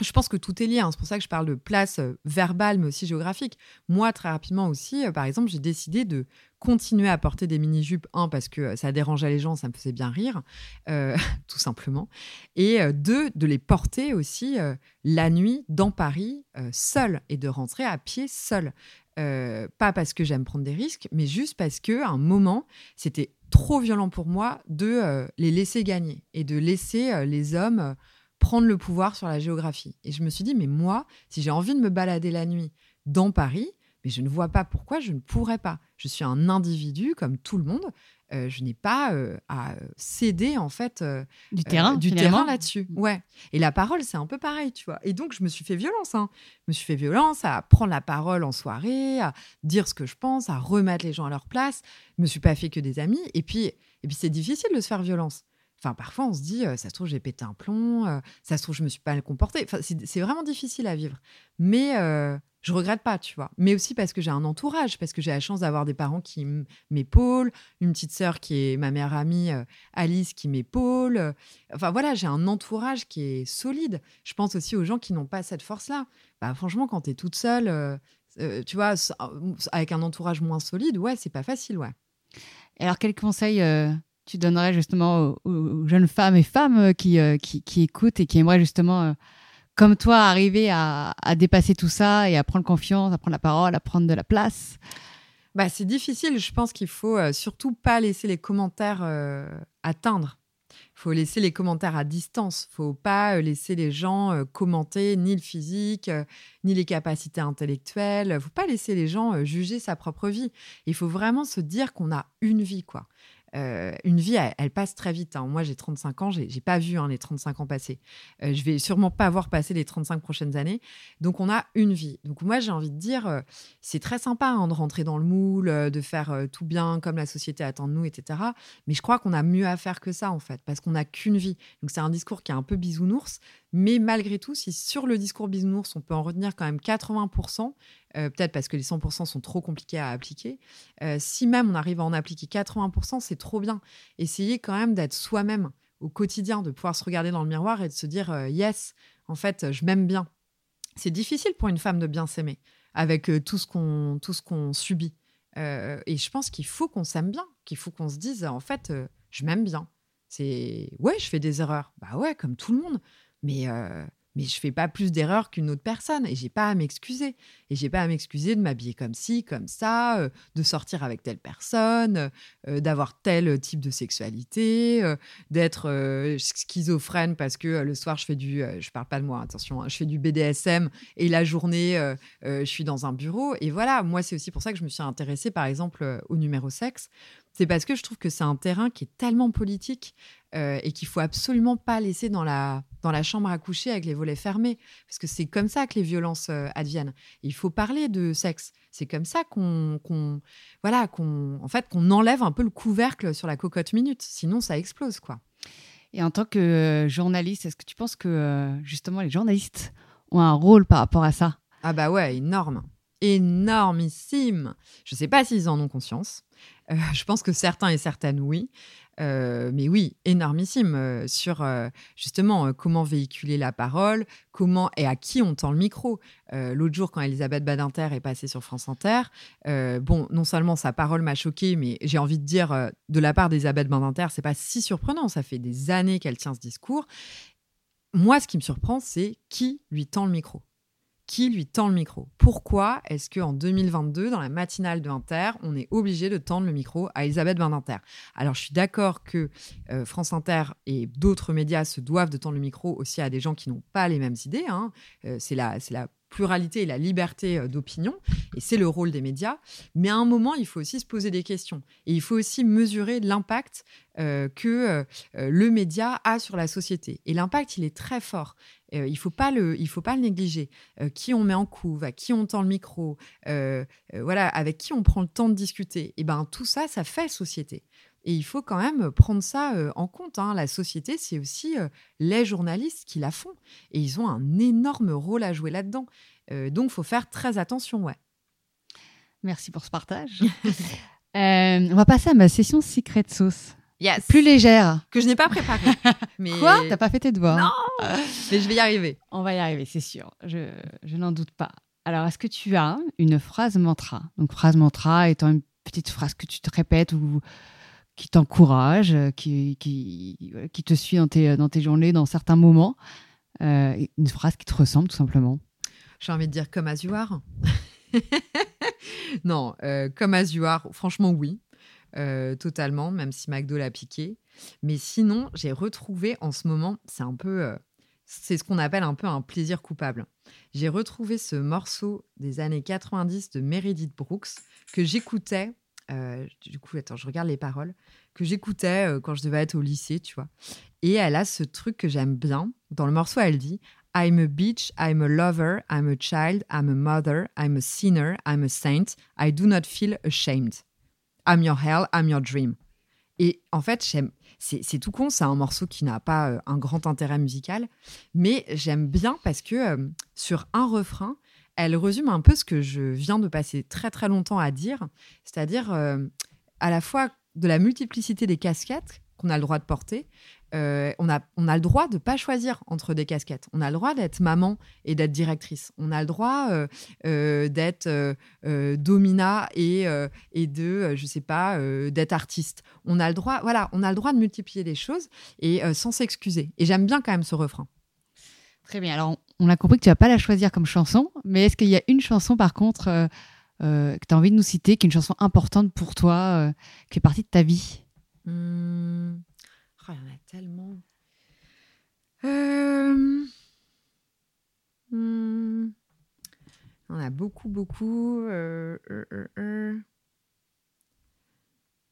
je pense que tout est lié. hein. C'est pour ça que je parle de place euh, verbale, mais aussi géographique. Moi, très rapidement aussi, euh, par exemple, j'ai décidé de continuer à porter des mini-jupes. Un, parce que euh, ça dérangeait les gens, ça me faisait bien rire, tout simplement. Et deux, de les porter aussi la nuit dans Paris, seule, et de rentrer à pied seule. Pas parce que j'aime prendre des risques, mais juste parce que à un moment, c'était trop violent pour moi de les laisser gagner et de laisser les hommes prendre le pouvoir sur la géographie. Et je me suis dit, mais moi, si j'ai envie de me balader la nuit dans Paris, mais je ne vois pas pourquoi je ne pourrais pas. Je suis un individu comme tout le monde. Euh, je n'ai pas euh, à céder en fait euh, Du terrain, du finalement. terrain là-dessus. Ouais. Et la parole, c'est un peu pareil, tu vois. Et donc, je me suis fait violence. Hein. Je me suis fait violence à prendre la parole en soirée, à dire ce que je pense, à remettre les gens à leur place. Je me suis pas fait que des amis. Et puis, et puis c'est difficile de se faire violence. Enfin, parfois, on se dit, ça se trouve, j'ai pété un plomb, ça se trouve, je me suis pas mal comportée. Enfin, c'est vraiment difficile à vivre. Mais euh, je regrette pas, tu vois. Mais aussi parce que j'ai un entourage, parce que j'ai la chance d'avoir des parents qui m'épaulent, une petite sœur qui est ma meilleure amie, Alice, qui m'épaule. Enfin, voilà, j'ai un entourage qui est solide. Je pense aussi aux gens qui n'ont pas cette force-là. Bah, franchement, quand tu es toute seule, tu vois, avec un entourage moins solide, ouais, c'est pas facile, ouais. Alors, quels conseils euh, tu donnerais justement aux, jeunes femmes et femmes euh, qui, euh, qui, qui écoutent et qui aimeraient justement, euh, comme toi, arriver à, à dépasser tout ça et à prendre confiance, à prendre la parole, à prendre de la place? Bah, c'est difficile. Je pense qu'il faut surtout pas laisser les commentaires atteindre. Il faut laisser les commentaires à distance. Il faut pas laisser les gens commenter ni le physique, ni les capacités intellectuelles. Il faut pas laisser les gens juger sa propre vie. Il faut vraiment se dire qu'on a une vie, quoi. Euh, une vie, elle, passe très vite. hein. Moi, j'ai 35 ans, j'ai pas vu hein, les 35 ans passer. Euh, je vais sûrement pas voir passer les 35 prochaines années. Donc, on a une vie. Donc, moi, j'ai envie de dire, euh, c'est très sympa hein, de rentrer dans le moule, euh, de faire tout bien comme la société attend de nous, etc. Mais je crois qu'on a mieux à faire que ça, en fait, parce qu'on n'a qu'une vie. Donc, c'est un discours qui est un peu bisounours. Mais malgré tout, si sur le discours bisounours, on peut en retenir quand même 80%, euh, peut-être parce que les 100% sont trop compliqués à appliquer, euh, si même on arrive à en appliquer 80%, c'est trop bien. Essayez quand même d'être soi-même au quotidien, de pouvoir se regarder dans le miroir et de se dire euh, yes, en fait, je m'aime bien. C'est difficile pour une femme de bien s'aimer avec tout ce qu'on subit. Et je pense qu'il faut qu'on s'aime bien, qu'il faut qu'on se dise en fait, je m'aime bien. C'est ouais, je fais des erreurs. Bah ouais, comme tout le monde. Mais euh, mais je fais pas plus d'erreurs qu'une autre personne et j'ai pas à m'excuser. Et j'ai pas à m'excuser de m'habiller comme ci, comme ça, euh, de sortir avec telle personne, euh, d'avoir tel type de sexualité, euh, d'être schizophrène parce que le soir je fais du, je parle pas de moi, attention, hein, je fais du BDSM et la journée je suis dans un bureau. Et voilà, moi c'est aussi pour ça que je me suis intéressée par exemple au numéro sexe c'est parce que je trouve que c'est un terrain qui est tellement politique euh, et qu'il faut absolument pas laisser dans la, dans la chambre à coucher avec les volets fermés, parce que c'est comme ça que les violences euh, adviennent. il faut parler de sexe. C'est comme ça qu'on, voilà, qu'on, en fait, qu'on enlève un peu le couvercle sur la cocotte minute. Sinon, ça explose, quoi. Et en tant que euh, journaliste, est-ce que tu penses que justement les journalistes ont un rôle par rapport à ça? Ah bah ouais, énorme énormissime. Je ne sais pas s'ils en ont conscience. Euh, je pense que certains et certaines, oui. Euh, mais oui, énormissime euh, sur justement comment véhiculer la parole, comment et à qui on tend le micro. L'autre jour, quand Elisabeth Badinter est passée sur France Inter, bon, non seulement sa parole m'a choquée, mais j'ai envie de dire de la part d'Elisabeth Badinter, c'est pas si surprenant. Ça fait des années qu'elle tient ce discours. Moi, ce qui me surprend, c'est qui lui tend le micro qui lui tend le micro. Pourquoi est-ce qu'en 2022, dans la matinale de Inter, on est obligé de tendre le micro à Elisabeth Badinter Alors, je suis d'accord que euh, France Inter et d'autres médias se doivent de tendre le micro aussi à des gens qui n'ont pas les mêmes idées. Hein. Euh, c'est la, pluralité et la liberté euh, d'opinion, et c'est le rôle des médias. Mais à un moment, il faut aussi se poser des questions. Et il faut aussi mesurer l'impact que le média a sur la société. Et l'impact, il est très fort. Il ne faut, pas le, il faut pas le négliger. qui on met en couve, à qui on tend le micro, voilà, avec qui on prend le temps de discuter. Et ben tout ça, ça fait société. Et il faut quand même prendre ça euh, en compte. Hein. La société, c'est aussi euh, les journalistes qui la font. Et ils ont un énorme rôle à jouer là-dedans. Euh, donc, il faut faire très attention, ouais. Merci pour ce partage. on va passer à ma session Secret Sauce. Yes. Plus légère. Que je n'ai pas préparée. Mais... Quoi? T'as pas fait tes devoirs? Non Mais je vais y arriver. On va y arriver, c'est sûr. Je, je n'en doute pas. Alors, est-ce que tu as une phrase mantra? Donc, phrase mantra étant une petite phrase que tu te répètes ou qui t'encourage, euh, qui, qui, qui, te suit dans tes, dans tes journées, dans certains moments. Euh, une phrase qui te ressemble, tout simplement? J'ai envie de dire comme as you are. non, euh, comme as you are, franchement, oui. totalement, même si McDo l'a piqué. Mais sinon, j'ai retrouvé en ce moment, c'est un peu, c'est ce qu'on appelle un peu un plaisir coupable. J'ai retrouvé ce morceau des années 90 de Meredith Brooks que j'écoutais euh, du coup, attends, je regarde les paroles, que j'écoutais euh, quand je devais être au lycée, tu vois. Et elle a ce truc que j'aime bien. Dans le morceau, elle dit I'm a bitch, I'm a lover, I'm a child, I'm a mother, I'm a sinner, I'm a saint, I do not feel ashamed. I'm your hell, I'm your dream. Et en fait, j'aime. C'est tout con, c'est un morceau qui n'a pas euh, un grand intérêt musical, mais j'aime bien parce que sur un refrain, elle résume un peu ce que je viens de passer très très longtemps à dire, c'est-à-dire euh, à la fois de la multiplicité des casquettes qu'on a le droit de porter. Euh, on, a, on a le droit de ne pas choisir entre des casquettes. On a le droit d'être maman et d'être directrice. On a le droit euh, d'être domina et, et de, je sais pas, d'être artiste. On a le droit, voilà, on a le droit de multiplier les choses et sans s'excuser. Et j'aime bien quand même ce refrain. Très bien. Alors, on a compris que tu vas pas la choisir comme chanson, mais est-ce qu'il y a une chanson, par contre, euh, euh, que tu as envie de nous citer, qui est une chanson importante pour toi, euh, qui fait partie de ta vie? Mmh. Il y en a tellement. Mmh. On a beaucoup, beaucoup.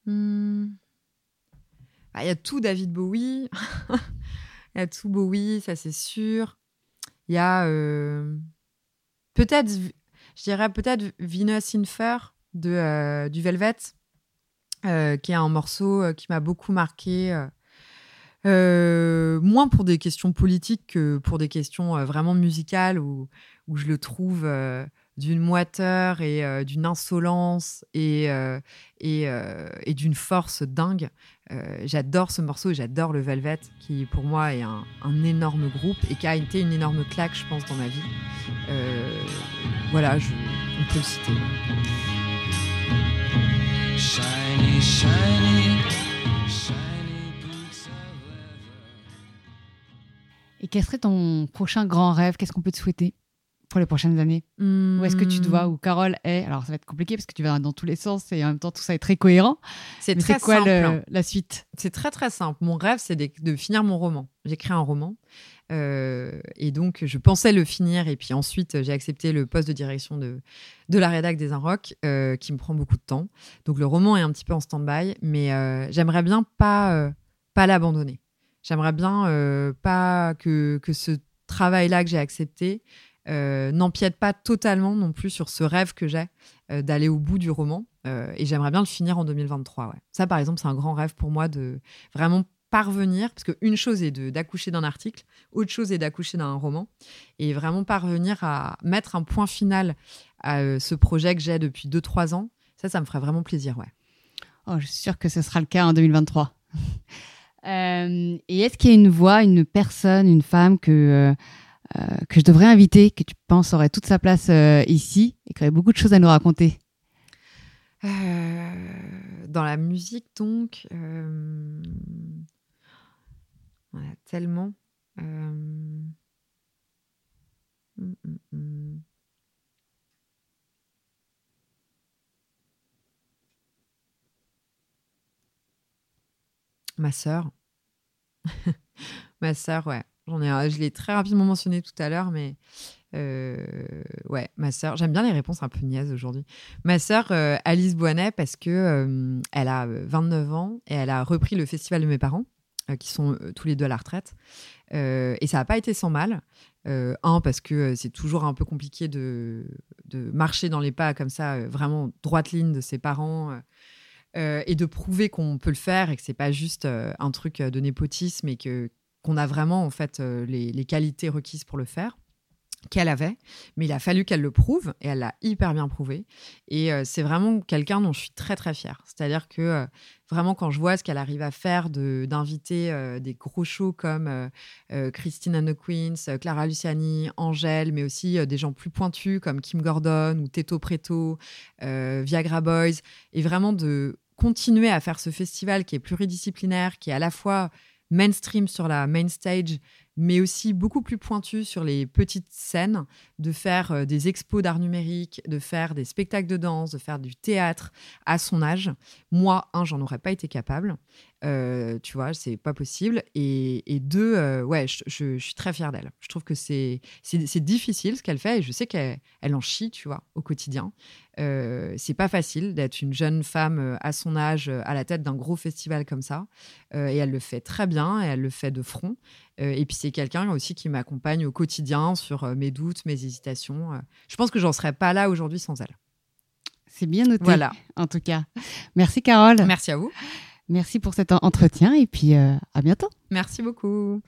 Mmh. Ah, il y a tout David Bowie. Il y a tout Bowie, ça c'est sûr. Il y a euh, peut-être, je dirais peut-être Venus in Fur de, euh, du Velvet, euh, qui est un morceau qui m'a beaucoup marqué. Moins pour des questions politiques que pour des questions vraiment musicales où, je le trouve d'une moiteur et d'une insolence et, d'une force dingue. Euh, j'adore ce morceau et j'adore le Velvet, qui pour moi est un, énorme groupe et qui a été une énorme claque, je pense, dans ma vie. Euh, voilà, on peut le citer. Et quel serait ton prochain grand rêve? Qu'est-ce qu'on peut te souhaiter pour les prochaines années? Où est-ce que tu te vois? Où Carole est? Alors, ça va être compliqué parce que tu vas dans tous les sens et en même temps, tout ça est très cohérent. C'est très c'est quoi simple. le- hein. la suite? C'est très très simple. Mon rêve, c'est de, de finir mon roman. J'écris un roman. Euh, et donc, je pensais le finir. Et puis ensuite, j'ai accepté le poste de direction de, de la rédac des Inrocks, euh, qui me prend beaucoup de temps. Donc, le roman est un petit peu en stand-by. Mais euh, j'aimerais bien pas, euh, pas l'abandonner. J'aimerais bien euh, pas que, que ce travail-là que j'ai accepté euh, n'empiète pas totalement non plus sur ce rêve que j'ai euh, d'aller au bout du roman. Euh, et j'aimerais bien le finir en 2023. Ouais. Ça, par exemple, c'est un grand rêve pour moi de vraiment parvenir, parce qu'une chose est d'accoucher d'un article, autre chose est d'accoucher d'un roman, et vraiment parvenir à mettre un point final à ce projet que j'ai depuis 2-3 ans. Ça, ça me ferait vraiment plaisir, ouais. Oh, je suis sûre que ce sera le cas en 2023. Euh, et est-ce qu'il y a une voix, une personne, une femme que, euh, euh, que je devrais inviter, que tu penses aurait toute sa place ici et qui aurait beaucoup de choses à nous raconter? Dans la musique, donc, voilà, tellement. Euh, hum, hum, Ma sœur. Ma sœur, ouais. J'en ai, je l'ai très rapidement mentionné tout à l'heure, mais euh, ouais, ma sœur. J'aime bien les réponses un peu niaises aujourd'hui. Ma sœur euh, Alice Boinet, parce que euh, elle a euh, 29 ans et elle a repris le festival de mes parents, qui sont tous les deux à la retraite. Et ça n'a pas été sans mal. Un, parce que c'est toujours un peu compliqué de, de marcher dans les pas comme ça, vraiment droite ligne de ses parents. Euh, et de prouver qu'on peut le faire et que c'est pas juste euh, un truc euh, de népotisme et que qu'on a vraiment en fait les, les qualités requises pour le faire qu'elle avait, mais il a fallu qu'elle le prouve et elle l'a hyper bien prouvé. Et c'est vraiment quelqu'un dont je suis très très fière. C'est-à-dire que vraiment quand je vois ce qu'elle arrive à faire de d'inviter des gros shows comme euh, euh, Christine and the Queens, Clara Luciani, Angèle, mais aussi des gens plus pointus comme Kim Gordon ou Teto Preto, Viagra Boys, et vraiment de continuer à faire ce festival qui est pluridisciplinaire, qui est à la fois mainstream sur la main stage, mais aussi beaucoup plus pointu sur les petites scènes, de faire euh, des expos d'art numérique, de faire des spectacles de danse, de faire du théâtre à son âge. Moi, un, j'en aurais pas été capable. Euh, tu vois, c'est pas possible. Et, deux, euh, ouais, je, suis très fière d'elle. Je trouve que c'est difficile ce qu'elle fait et je sais qu'elle elle en chie, tu vois, au quotidien. Euh, c'est pas facile d'être une jeune femme à son âge à la tête d'un gros festival comme ça. Et elle le fait très bien et elle le fait de front. Euh, et puis c'est quelqu'un aussi qui m'accompagne au quotidien sur euh, mes doutes, mes hésitations. Euh, je pense que j'en serais pas là aujourd'hui sans elle. C'est bien noté, Voilà. en tout cas. Merci Carole. Merci à vous. Merci pour cet entretien et puis à bientôt. Merci beaucoup.